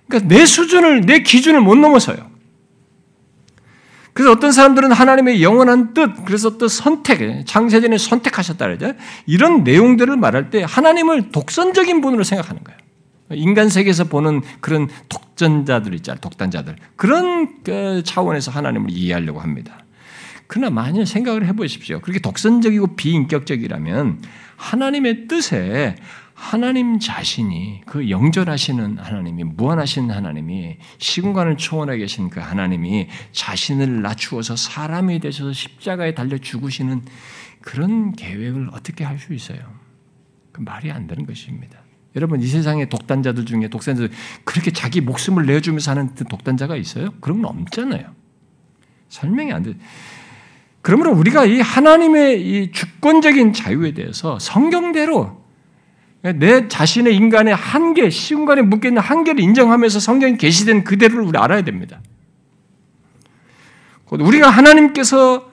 S1: 그러니까 내 수준을, 내 기준을 못 넘어서요. 그래서 어떤 사람들은 하나님의 영원한 뜻, 그래서 또 선택, 창세전에 선택하셨다 그러죠. 이런 내용들을 말할 때 하나님을 독선적인 분으로 생각하는 거예요. 인간 세계에서 보는 그런 독전자들 있잖아요. 독단자들. 그런 그 차원에서 하나님을 이해하려고 합니다. 그러나 만일 생각을 해보십시오. 그렇게 독선적이고 비인격적이라면 하나님의 뜻에 하나님 자신이 그 영전하시는 하나님이 무한하신 하나님이 시공간을 초월해 계신 그 하나님이 자신을 낮추어서 사람이 되셔서 십자가에 달려 죽으시는 그런 계획을 어떻게 할 수 있어요? 그 말이 안 되는 것입니다. 여러분 이 세상의 독단자들 중에 독단자들 그렇게 자기 목숨을 내주면서 하는 독단자가 있어요? 그런 건 없잖아요. 설명이 안 돼. 그러므로 우리가 이 하나님의 이 주권적인 자유에 대해서 성경대로 내 자신의 인간의 한계, 시공간에 묶여있는 한계를 인정하면서 성경에 계시된 그대로를 우리 알아야 됩니다. 우리가 하나님께서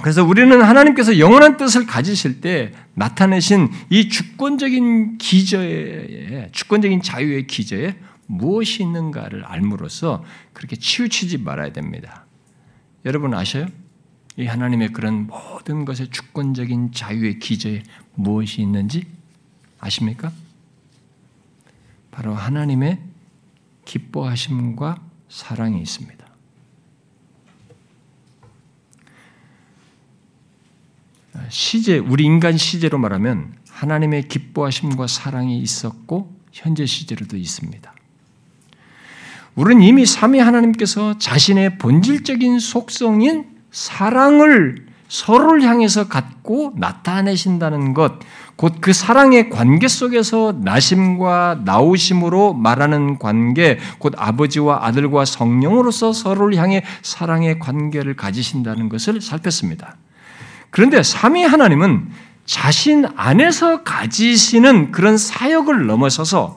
S1: 그래서 우리는 하나님께서 영원한 뜻을 가지실 때 나타내신 이 주권적인 기저에 주권적인 자유의 기저에 무엇이 있는가를 알므로써 그렇게 치우치지 말아야 됩니다. 여러분 아셔요? 이 하나님의 그런 모든 것의 주권적인 자유의 기저에 무엇이 있는지 아십니까? 바로 하나님의 기뻐하심과 사랑이 있습니다. 시제, 우리 인간 시제로 말하면 하나님의 기뻐하심과 사랑이 있었고 현재 시제로도 있습니다. 우리는 이미 삼위 하나님께서 자신의 본질적인 속성인 사랑을 서로를 향해서 갖고 나타내신다는 것, 곧 그 사랑의 관계 속에서 나심과 나오심으로 말하는 관계, 곧 아버지와 아들과 성령으로서 서로를 향해 사랑의 관계를 가지신다는 것을 살폈습니다. 그런데 삼위 하나님은 자신 안에서 가지시는 그런 사역을 넘어서서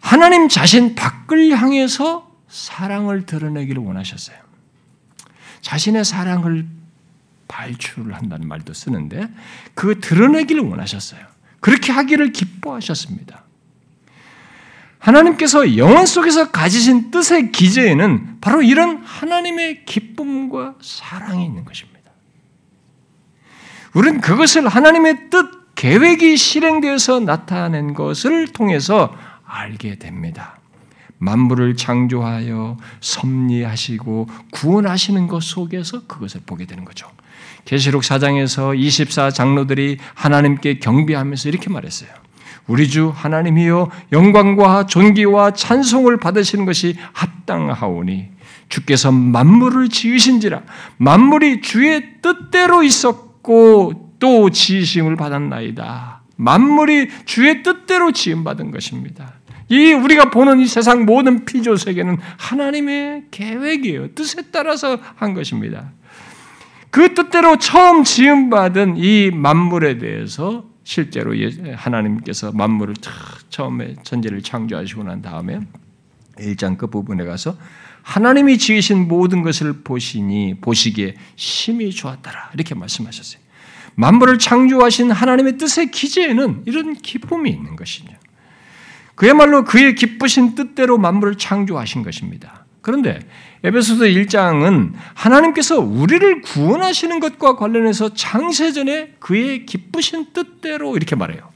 S1: 하나님 자신 밖을 향해서 사랑을 드러내기를 원하셨어요. 자신의 사랑을 발출을 한다는 말도 쓰는데 그 드러내기를 원하셨어요. 그렇게 하기를 기뻐하셨습니다. 하나님께서 영원 속에서 가지신 뜻의 기제에는 바로 이런 하나님의 기쁨과 사랑이 있는 것입니다. 우리는 그것을 하나님의 뜻, 계획이 실행되어서 나타낸 것을 통해서 알게 됩니다. 만물을 창조하여 섭리하시고 구원하시는 것 속에서 그것을 보게 되는 거죠. 계시록 4장에서 24 장로들이 하나님께 경배하면서 이렇게 말했어요. 우리 주 하나님이여 영광과 존귀와 찬송을 받으시는 것이 합당하오니 주께서 만물을 지으신지라 만물이 주의 뜻대로 있었고 또 지으심을 받았나이다. 만물이 주의 뜻대로 지음 받은 것입니다. 이 우리가 보는 이 세상 모든 피조 세계는 하나님의 계획이에요. 뜻에 따라서 한 것입니다. 그 뜻대로 처음 지음받은 이 만물에 대해서 실제로 예, 하나님께서 만물을 처음에 천지를 창조하시고 난 다음에 1장 끝 부분에 가서 하나님이 지으신 모든 것을 보시니 보시기에 심히 좋았더라 이렇게 말씀하셨어요. 만물을 창조하신 하나님의 뜻의 기제에는 이런 기쁨이 있는 것이냐. 그야말로 그의 기쁘신 뜻대로 만물을 창조하신 것입니다. 그런데 에베소서 1장은 하나님께서 우리를 구원하시는 것과 관련해서 창세전에 그의 기쁘신 뜻대로 이렇게 말해요.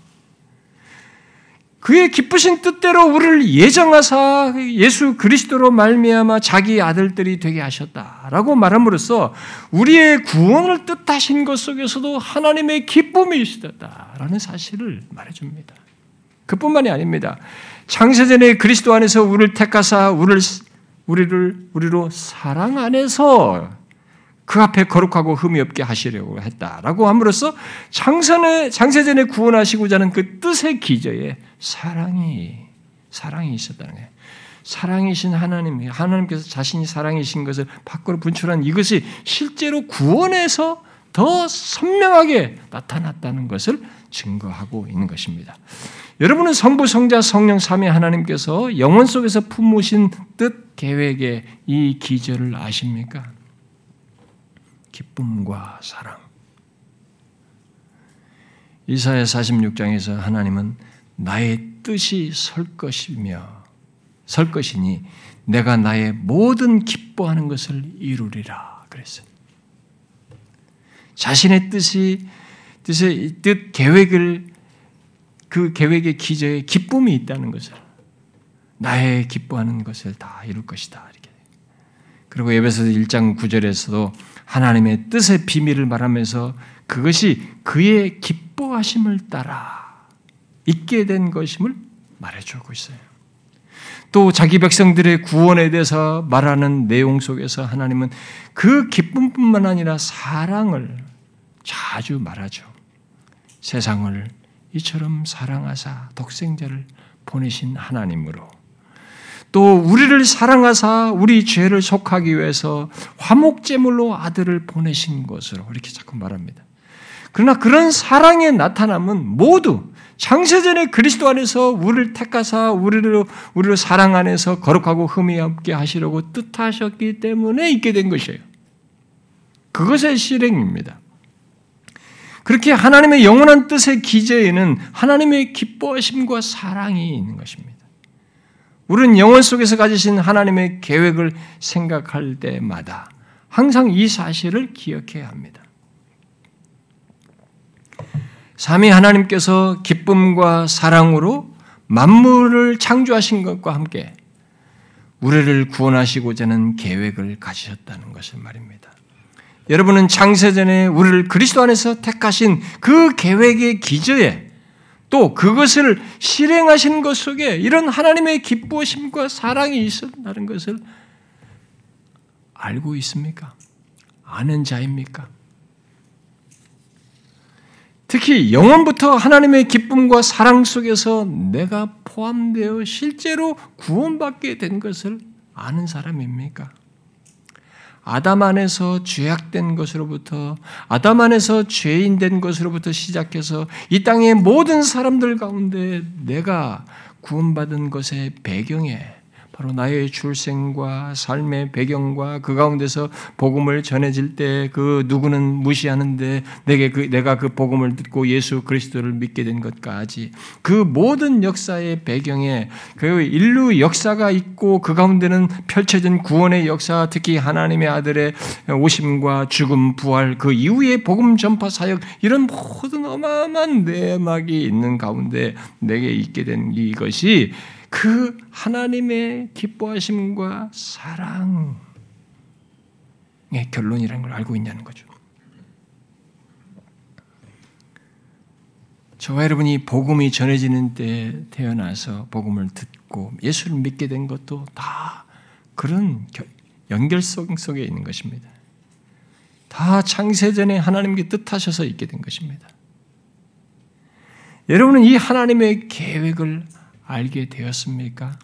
S1: 그의 기쁘신 뜻대로 우리를 예정하사 예수 그리스도로 말미암아 자기 아들들이 되게 하셨다라고 말함으로써 우리의 구원을 뜻하신 것 속에서도 하나님의 기쁨이 있었다라는 사실을 말해줍니다. 그뿐만이 아닙니다. 창세전에 그리스도 안에서 우리를 택하사 우리를 우리를 우리로 사랑 안에서 그 앞에 거룩하고 흠이 없게 하시려고 했다라고 함으로써 창선의 장세전에 구원하시고자 하는 그 뜻의 기저에 사랑이 사랑이 있었다는 거예요. 사랑이신 하나님, 하나님께서 자신이 사랑이신 것을 밖으로 분출한 이것이 실제로 구원에서 더 선명하게 나타났다는 것을 증거하고 있는 것입니다. 여러분은 성부, 성자, 성령 삼위 하나님께서 영원 속에서 품으신 뜻 계획의 이 기절을 아십니까? 기쁨과 사랑. 이사야 46장에서 하나님은 나의 뜻이 설 것이며 설 것이니 내가 나의 모든 기뻐하는 것을 이루리라 그랬어요. 자신의 뜻이 뜻의 뜻 계획을 그 계획의 기저에 기쁨이 있다는 것을 나의 기뻐하는 것을 다 이룰 것이다. 이렇게. 그리고 에베소서 1장 9절에서도 하나님의 뜻의 비밀을 말하면서 그것이 그의 기뻐하심을 따라 있게 된 것임을 말해주고 있어요. 또 자기 백성들의 구원에 대해서 말하는 내용 속에서 하나님은 그 기쁨뿐만 아니라 사랑을 자주 말하죠. 세상을 이처럼 사랑하사 독생자를 보내신 하나님으로 또 우리를 사랑하사 우리 죄를 속하기 위해서 화목제물로 아들을 보내신 것으로 이렇게 자꾸 말합니다. 그러나 그런 사랑의 나타남은 모두 창세전에 그리스도 안에서 우리를 택하사 우리를 우리를 사랑 안에서 거룩하고 흠이 없게 하시려고 뜻하셨기 때문에 있게 된 것이에요. 그것의 실행입니다. 그렇게 하나님의 영원한 뜻의 기제에는 하나님의 기뻐하심과 사랑이 있는 것입니다. 우리는 영원 속에서 가지신 하나님의 계획을 생각할 때마다 항상 이 사실을 기억해야 합니다. 삼위 하나님께서 기쁨과 사랑으로 만물을 창조하신 것과 함께 우리를 구원하시고자 하는 계획을 가지셨다는 것을 말입니다. 여러분은 창세전에 우리를 그리스도 안에서 택하신 그 계획의 기저에 또 그것을 실행하시는 것 속에 이런 하나님의 기쁘심과 사랑이 있었다는 것을 알고 있습니까? 아는 자입니까? 특히 영원부터 하나님의 기쁨과 사랑 속에서 내가 포함되어 실제로 구원받게 된 것을 아는 사람입니까? 아담 안에서 죄악된 것으로부터 아담 안에서 죄인 된 것으로부터 시작해서 이 땅의 모든 사람들 가운데 내가 구원받은 것의 배경에 바로 나의 출생과 삶의 배경과 그 가운데서 복음을 전해질 때 그 누구는 무시하는데 내게 그 내가 그 복음을 듣고 예수 그리스도를 믿게 된 것까지 그 모든 역사의 배경에 그 인류 역사가 있고 그 가운데는 펼쳐진 구원의 역사 특히 하나님의 아들의 오심과 죽음 부활 그 이후의 복음 전파 사역 이런 모든 어마어마한 내막이 있는 가운데 내게 있게 된 이것이 그 하나님의 기뻐하심과 사랑의 결론이라는 걸 알고 있냐는 거죠. 저와 여러분이 복음이 전해지는 때 태어나서 복음을 듣고 예수를 믿게 된 것도 다 그런 연결성 속에 있는 것입니다. 다 창세전에 하나님께 뜻하셔서 있게 된 것입니다. 여러분은 이 하나님의 계획을 알게 되었습니까?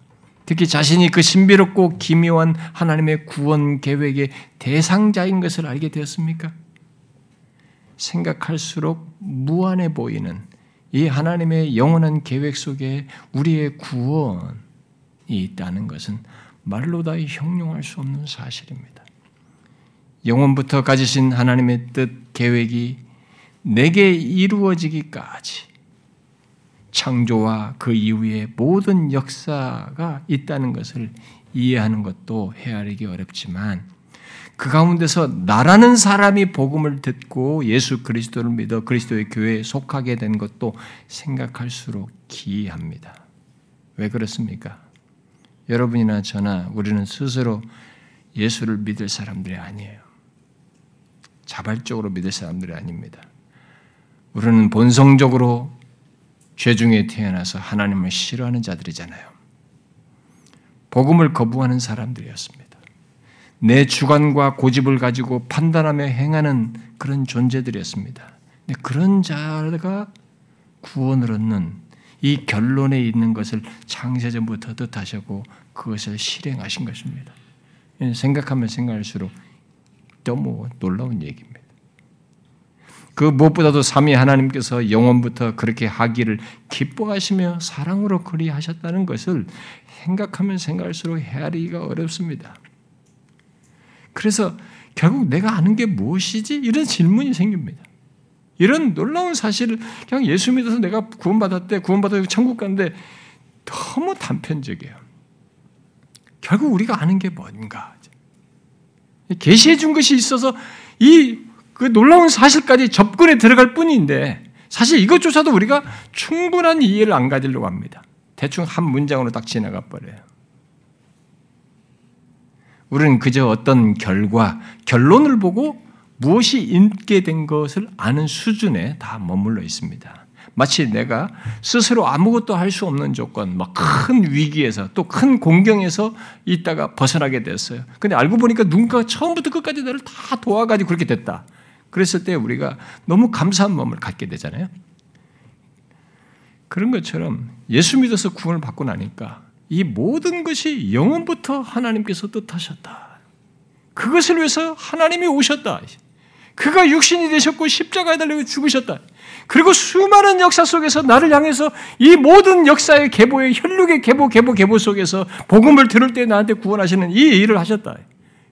S1: 특히 자신이 그 신비롭고 기묘한 하나님의 구원 계획의 대상자인 것을 알게 되었습니까? 생각할수록 무한해 보이는 이 하나님의 영원한 계획 속에 우리의 구원이 있다는 것은 말로 다 형용할 수 없는 사실입니다. 영원부터 가지신 하나님의 뜻, 계획이 내게 이루어지기까지 창조와 그 이후의 모든 역사가 있다는 것을 이해하는 것도 헤아리기 어렵지만 그 가운데서 나라는 사람이 복음을 듣고 예수 그리스도를 믿어 그리스도의 교회에 속하게 된 것도 생각할수록 기이합니다. 왜 그렇습니까? 여러분이나 저나 우리는 스스로 예수를 믿을 사람들이 아니에요. 자발적으로 믿을 사람들이 아닙니다. 우리는 본성적으로 죄 중에 태어나서 하나님을 싫어하는 자들이잖아요. 복음을 거부하는 사람들이었습니다. 내 주관과 고집을 가지고 판단하며 행하는 그런 존재들이었습니다. 그런 자가 구원을 얻는 이 결론에 있는 것을 창세전부터 뜻하셨고 그것을 실행하신 것입니다. 생각하면 생각할수록 너무 놀라운 얘기입니다. 그 무엇보다도 삼위 하나님께서 영원부터 그렇게 하기를 기뻐하시며 사랑으로 그리하셨다는 것을 생각하면 생각할수록 헤아리기가 어렵습니다. 그래서 결국 내가 아는 게 무엇이지? 이런 질문이 생깁니다. 이런 놀라운 사실을 그냥 예수 믿어서 내가 구원받았대, 구원받아 천국 간데 너무 단편적이에요. 결국 우리가 아는 게 뭔가? 계시해 준 것이 있어서 이 그 놀라운 사실까지 접근에 들어갈 뿐인데 사실 이것조차도 우리가 충분한 이해를 안 가지려고 합니다. 대충 한 문장으로 딱 지나가 버려요. 우리는 그저 어떤 결과, 결론을 보고 무엇이 있게 된 것을 아는 수준에 다 머물러 있습니다. 마치 내가 스스로 아무것도 할 수 없는 조건, 막 큰 위기에서 또 큰 공경에서 있다가 벗어나게 됐어요. 근데 알고 보니까 누군가 처음부터 끝까지 나를 다 도와가지고 그렇게 됐다. 그랬을 때 우리가 너무 감사한 마음을 갖게 되잖아요. 그런 것처럼 예수 믿어서 구원을 받고 나니까 이 모든 것이 영원부터 하나님께서 뜻하셨다. 그것을 위해서 하나님이 오셨다. 그가 육신이 되셨고 십자가에 달려 죽으셨다. 그리고 수많은 역사 속에서 나를 향해서 이 모든 역사의 계보의 혈육의 계보, 계보, 계보 속에서 복음을 들을 때 나한테 구원하시는 이 일을 하셨다.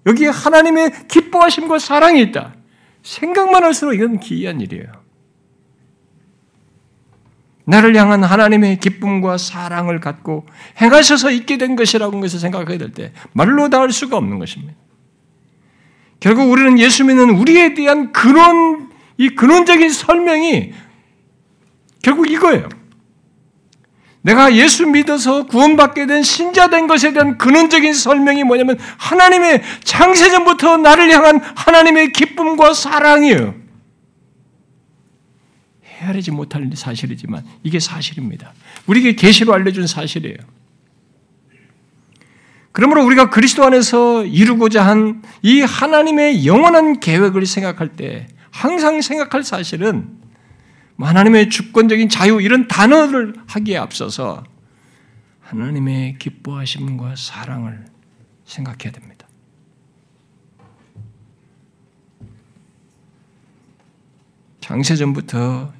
S1: 여기에 하나님의 기뻐하심과 사랑이 있다. 생각만 할수록 이건 기이한 일이에요. 나를 향한 하나님의 기쁨과 사랑을 갖고 행하셔서 있게 된 것이라고 것을 생각하게 될 때 말로 다 할 수가 없는 것입니다. 결국 우리는 예수 믿는 우리에 대한 근원, 이 근원적인 설명이 결국 이거예요. 내가 예수 믿어서 구원받게 된 신자 된 것에 대한 근원적인 설명이 뭐냐면 하나님의 창세전부터 나를 향한 하나님의 기쁨과 사랑이에요. 헤아리지 못할 사실이지만 이게 사실입니다. 우리에게 계시로 알려준 사실이에요. 그러므로 우리가 그리스도 안에서 이루고자 한 이 하나님의 영원한 계획을 생각할 때 항상 생각할 사실은 뭐 하나님의 주권적인 자유 이런 단어를 하기에 앞서서 하나님의 기뻐하심과 사랑을 생각해야 됩니다.
S2: 장세전부터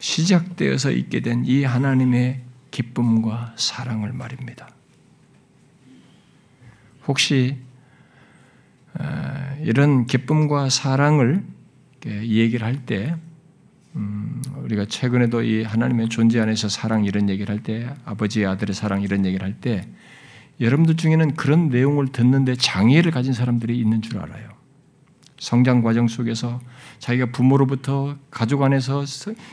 S2: 시작되어서 있게 된 이 하나님의 기쁨과 사랑을 말입니다. 혹시 어, 이런 기쁨과 사랑을 얘기를 할때 음, 우리가 최근에도 이 하나님의 존재 안에서 사랑 이런 얘기를 할 때 아버지 아들의 사랑 이런 얘기를 할 때 여러분들 중에는 그런 내용을 듣는데 장애를 가진 사람들이 있는 줄 알아요. 성장 과정 속에서 자기가 부모로부터 가족 안에서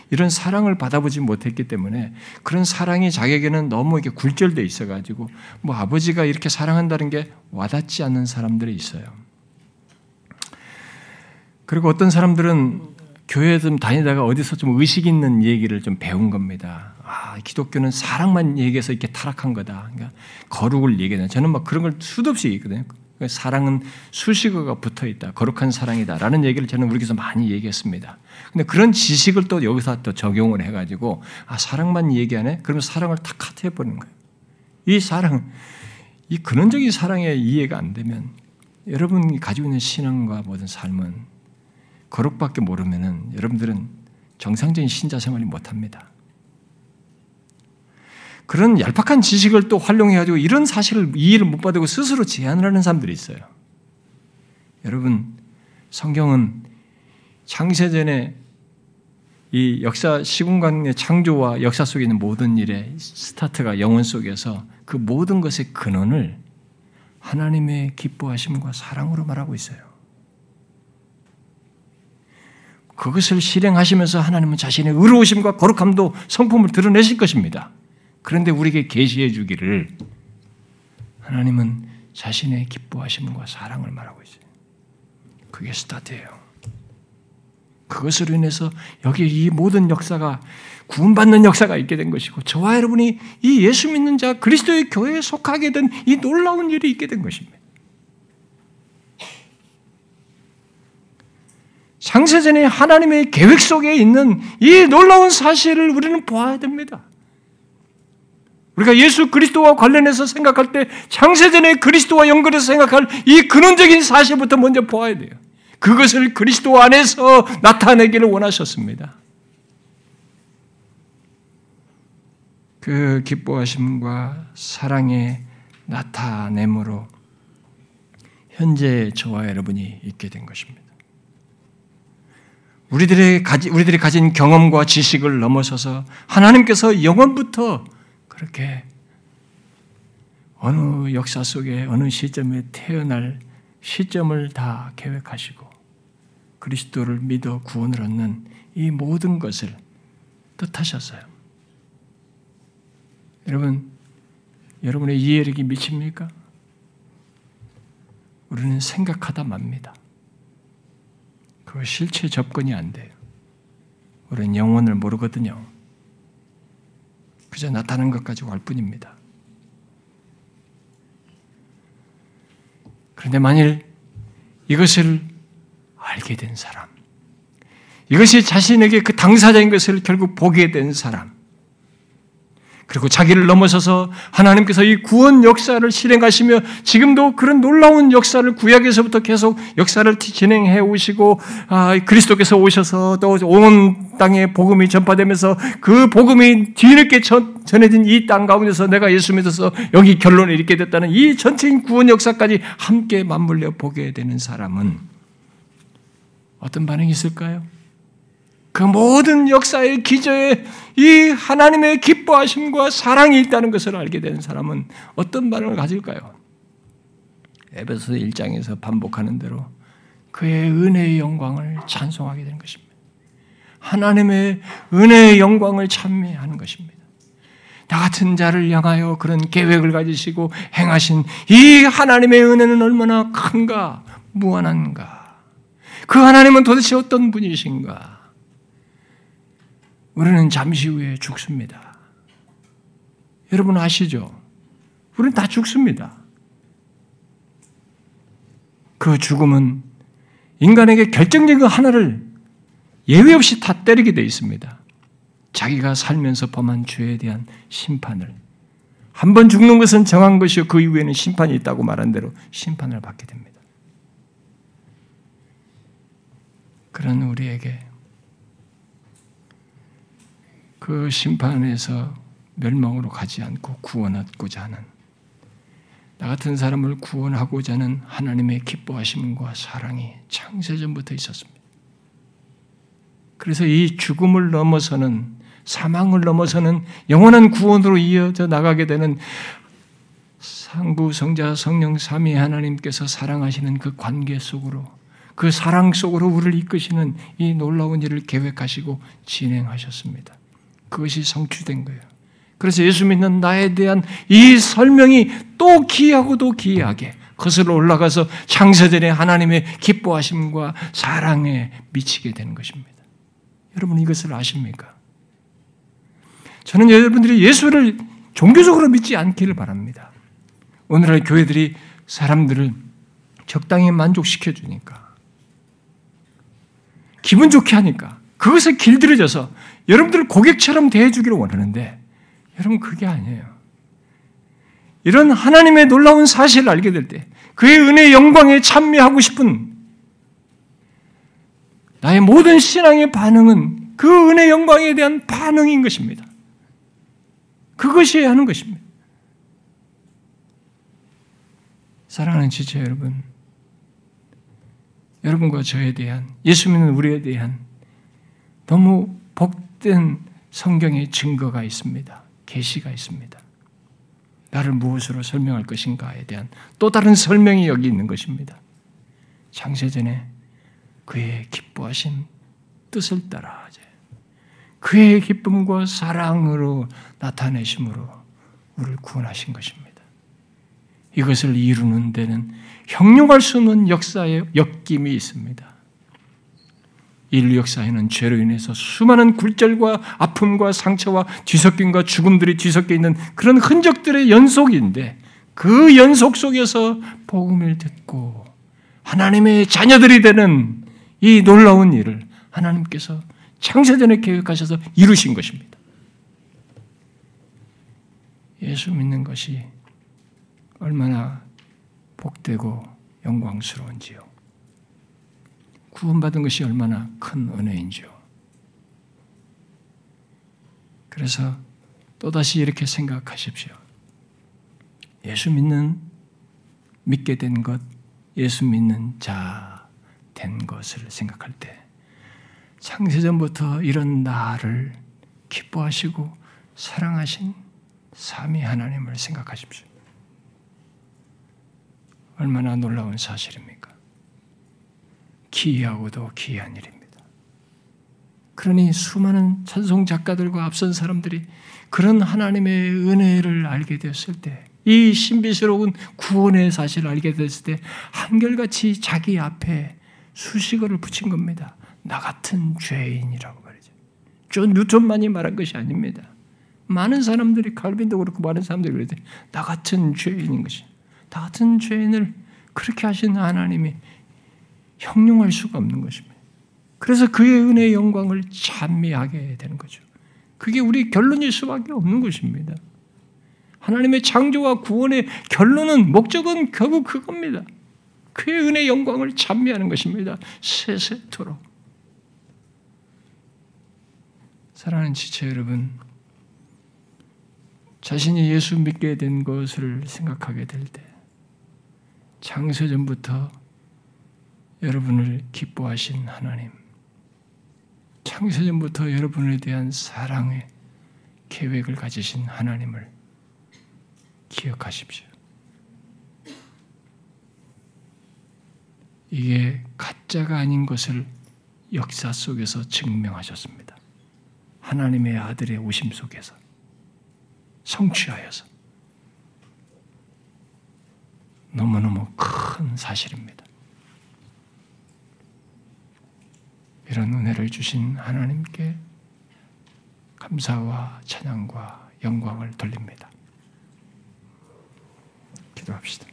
S2: 이런 사랑을 받아보지 못했기 때문에 그런 사랑이 자기에게는 너무 이렇게 굴절돼 있어가지고 뭐 아버지가 이렇게 사랑한다는 게 와닿지 않는 사람들이 있어요. 그리고 어떤 사람들은 교회 좀 다니다가 어디서 좀 의식 있는 얘기를 좀 배운 겁니다. 아, 기독교는 사랑만 얘기해서 이렇게 타락한 거다. 그러니까 거룩을 얘기하는. 저는 막 그런 걸 수도 없이 얘기거든요. 사랑은 수식어가 붙어 있다. 거룩한 사랑이다. 라는 얘기를 저는 우리에서 많이 얘기했습니다. 근데 그런 지식을 또 여기서 또 적용을 해가지고, 아, 사랑만 얘기하네? 그러면 사랑을 탁 카트해버리는 거예요. 이 사랑, 이 근원적인 사랑에 이해가 안 되면 여러분이 가지고 있는 신앙과 모든 삶은 거룩밖에 모르면은 여러분들은 정상적인 신자 생활이 못합니다. 그런 얄팍한 지식을 또 활용해가지고 이런 사실을 이해를 못 받고 스스로 제안을 하는 사람들이 있어요. 여러분, 성경은 창세전에 이 역사 시공간의 창조와 역사 속에 있는 모든 일의 스타트가 영원 속에서 그 모든 것의 근원을 하나님의 기뻐하심과 사랑으로 말하고 있어요. 그것을 실행하시면서 하나님은 자신의 의로우심과 거룩함도 성품을 드러내실 것입니다. 그런데 우리에게 계시해 주기를 하나님은 자신의 기뻐하심과 사랑을 말하고 있어요. 그게 스타트예요. 그것으로 인해서 여기 이 모든 역사가 구원받는 역사가 있게 된 것이고 저와 여러분이 이 예수 믿는 자 그리스도의 교회에 속하게 된 이 놀라운 일이 있게 된 것입니다. 창세전에 하나님의 계획 속에 있는 이 놀라운 사실을 우리는 보아야 됩니다. 우리가 예수 그리스도와 관련해서 생각할 때 창세전에 그리스도와 연결해서 생각할 이 근원적인 사실부터 먼저 보아야 돼요. 그것을 그리스도 안에서 나타내기를 원하셨습니다. 그 기뻐하심과 사랑의 나타냄으로 현재 저와 여러분이 있게 된 것입니다. 우리들의 가지, 우리들이 가진 경험과 지식을 넘어서서 하나님께서 영원부터 그렇게 어느 역사 속에 어느 시점에 태어날 시점을 다 계획하시고 그리스도를 믿어 구원을 얻는 이 모든 것을 뜻하셨어요. 여러분, 여러분의 이해력이 미칩니까? 우리는 생각하다 맙니다. 그 실체 접근이 안 돼요. 우리는 영혼을 모르거든요. 그저 나타나는 것 가지고 알 뿐입니다. 그런데 만일 이것을 알게 된 사람, 이것이 자신에게 그 당사자인 것을 결국 보게 된 사람, 그리고 자기를 넘어서서 하나님께서 이 구원 역사를 실행하시며 지금도 그런 놀라운 역사를 구약에서부터 계속 역사를 진행해 오시고 아, 그리스도께서 오셔서 또 온 땅에 복음이 전파되면서 그 복음이 뒤늦게 전, 전해진 이 땅 가운데서 내가 예수 믿어서 여기 결론을 잃게 됐다는 이 전체인 구원 역사까지 함께 맞물려 보게 되는 사람은 어떤 반응이 있을까요? 그 모든 역사의 기저에 이 하나님의 기뻐하심과 사랑이 있다는 것을 알게 된 사람은 어떤 반응을 가질까요? 에베소 1장에서 반복하는 대로 그의 은혜의 영광을 찬송하게 되는 것입니다. 하나님의 은혜의 영광을 찬미하는 것입니다. 나 같은 자를 향하여 그런 계획을 가지시고 행하신 이 하나님의 은혜는 얼마나 큰가, 무한한가. 그 하나님은 도대체 어떤 분이신가? 우리는 잠시 후에 죽습니다. 여러분 아시죠? 우리는 다 죽습니다. 그 죽음은 인간에게 결정적인 하나를 예외 없이 다 때리게 되어 있습니다. 자기가 살면서 범한 죄에 대한 심판을 한 번 죽는 것은 정한 것이요 그 이후에는 심판이 있다고 말한 대로 심판을 받게 됩니다. 그런 우리에게 그 심판에서 멸망으로 가지 않고 구원하고자 하는 나 같은 사람을 구원하고자 하는 하나님의 기뻐하심과 사랑이 창세전부터 있었습니다. 그래서 이 죽음을 넘어서는 사망을 넘어서는 영원한 구원으로 이어져 나가게 되는 상부 성자 성령 삼위 하나님께서 사랑하시는 그 관계 속으로 그 사랑 속으로 우리를 이끄시는 이 놀라운 일을 계획하시고 진행하셨습니다. 그것이 성취된 거예요. 그래서 예수 믿는 나에 대한 이 설명이 또 기이하고도 기이하게 거슬러 올라가서 창세전에 하나님의 기뻐하심과 사랑에 미치게 되는 것입니다. 여러분 이것을 아십니까? 저는 여러분들이 예수를 종교적으로 믿지 않기를 바랍니다. 오늘날 교회들이 사람들을 적당히 만족시켜 주니까 기분 좋게 하니까 그것에 길들여져서 여러분들 고객처럼 대해주기를 원하는데 여러분 그게 아니에요. 이런 하나님의 놀라운 사실을 알게 될 때 그의 은혜의 영광에 참여하고 싶은 나의 모든 신앙의 반응은 그 은혜 영광에 대한 반응인 것입니다. 그것이어야 하는 것입니다. 사랑하는 지체 여러분, 여러분과 저에 대한 예수 믿는 우리에 대한 너무 복 된 성경의 증거가 있습니다. 계시가 있습니다. 나를 무엇으로 설명할 것인가에 대한 또 다른 설명이 여기 있는 것입니다. 창세전에 그의 기뻐하신 뜻을 따라 그의 기쁨과 사랑으로 나타내심으로 우리를 구원하신 것입니다. 이것을 이루는 데는 형용할 수 없는 역사의 역김이 있습니다. 인류 역사에는 죄로 인해서 수많은 굴절과 아픔과 상처와 뒤섞임과 죽음들이 뒤섞여 있는 그런 흔적들의 연속인데 그 연속 속에서 복음을 듣고 하나님의 자녀들이 되는 이 놀라운 일을 하나님께서 창세전에 계획하셔서 이루신 것입니다. 예수 믿는 것이 얼마나 복되고 영광스러운지요. 구원받은 것이 얼마나 큰 은혜인지요. 그래서 또다시 이렇게 생각하십시오. 예수 믿는, 믿게 된 것, 예수 믿는 자 된 것을 생각할 때, 창세전부터 이런 나를 기뻐하시고 사랑하신 삼위 하나님을 생각하십시오. 얼마나 놀라운 사실입니까? 기이하고도 기이한 일입니다. 그러니 수많은 찬송 작가들과 앞선 사람들이 그런 하나님의 은혜를 알게 되었을 때, 이 신비스러운 구원의 사실을 알게 됐을 때, 한결같이 자기 앞에 수식어를 붙인 겁니다. 나 같은 죄인이라고 말이죠. 존 뉴턴만이 말한 것이 아닙니다. 많은 사람들이 칼빈도 그렇고 많은 사람들이 그러대. 나 같은 죄인인 것이. 나 같은 죄인을 그렇게 하신 하나님이 형용할 수가 없는 것입니다. 그래서 그의 은혜의 영광을 찬미하게 되는 거죠. 그게 우리 결론일 수밖에 없는 것입니다. 하나님의 창조와 구원의 결론은 목적은 결국 그겁니다. 그의 은혜의 영광을 찬미하는 것입니다. 세세토록. 사랑하는 지체 여러분, 자신이 예수 믿게 된 것을 생각하게 될 때, 창세 전부터 여러분을 기뻐하신 하나님, 창세전부터 여러분에 대한 사랑의 계획을 가지신 하나님을 기억하십시오. 이게 가짜가 아닌 것을 역사 속에서 증명하셨습니다. 하나님의 아들의 오심 속에서 성취하여서 너무너무 큰 사실입니다. 이런 은혜를 주신 하나님께 감사와 찬양과 영광을 돌립니다. 기도합시다.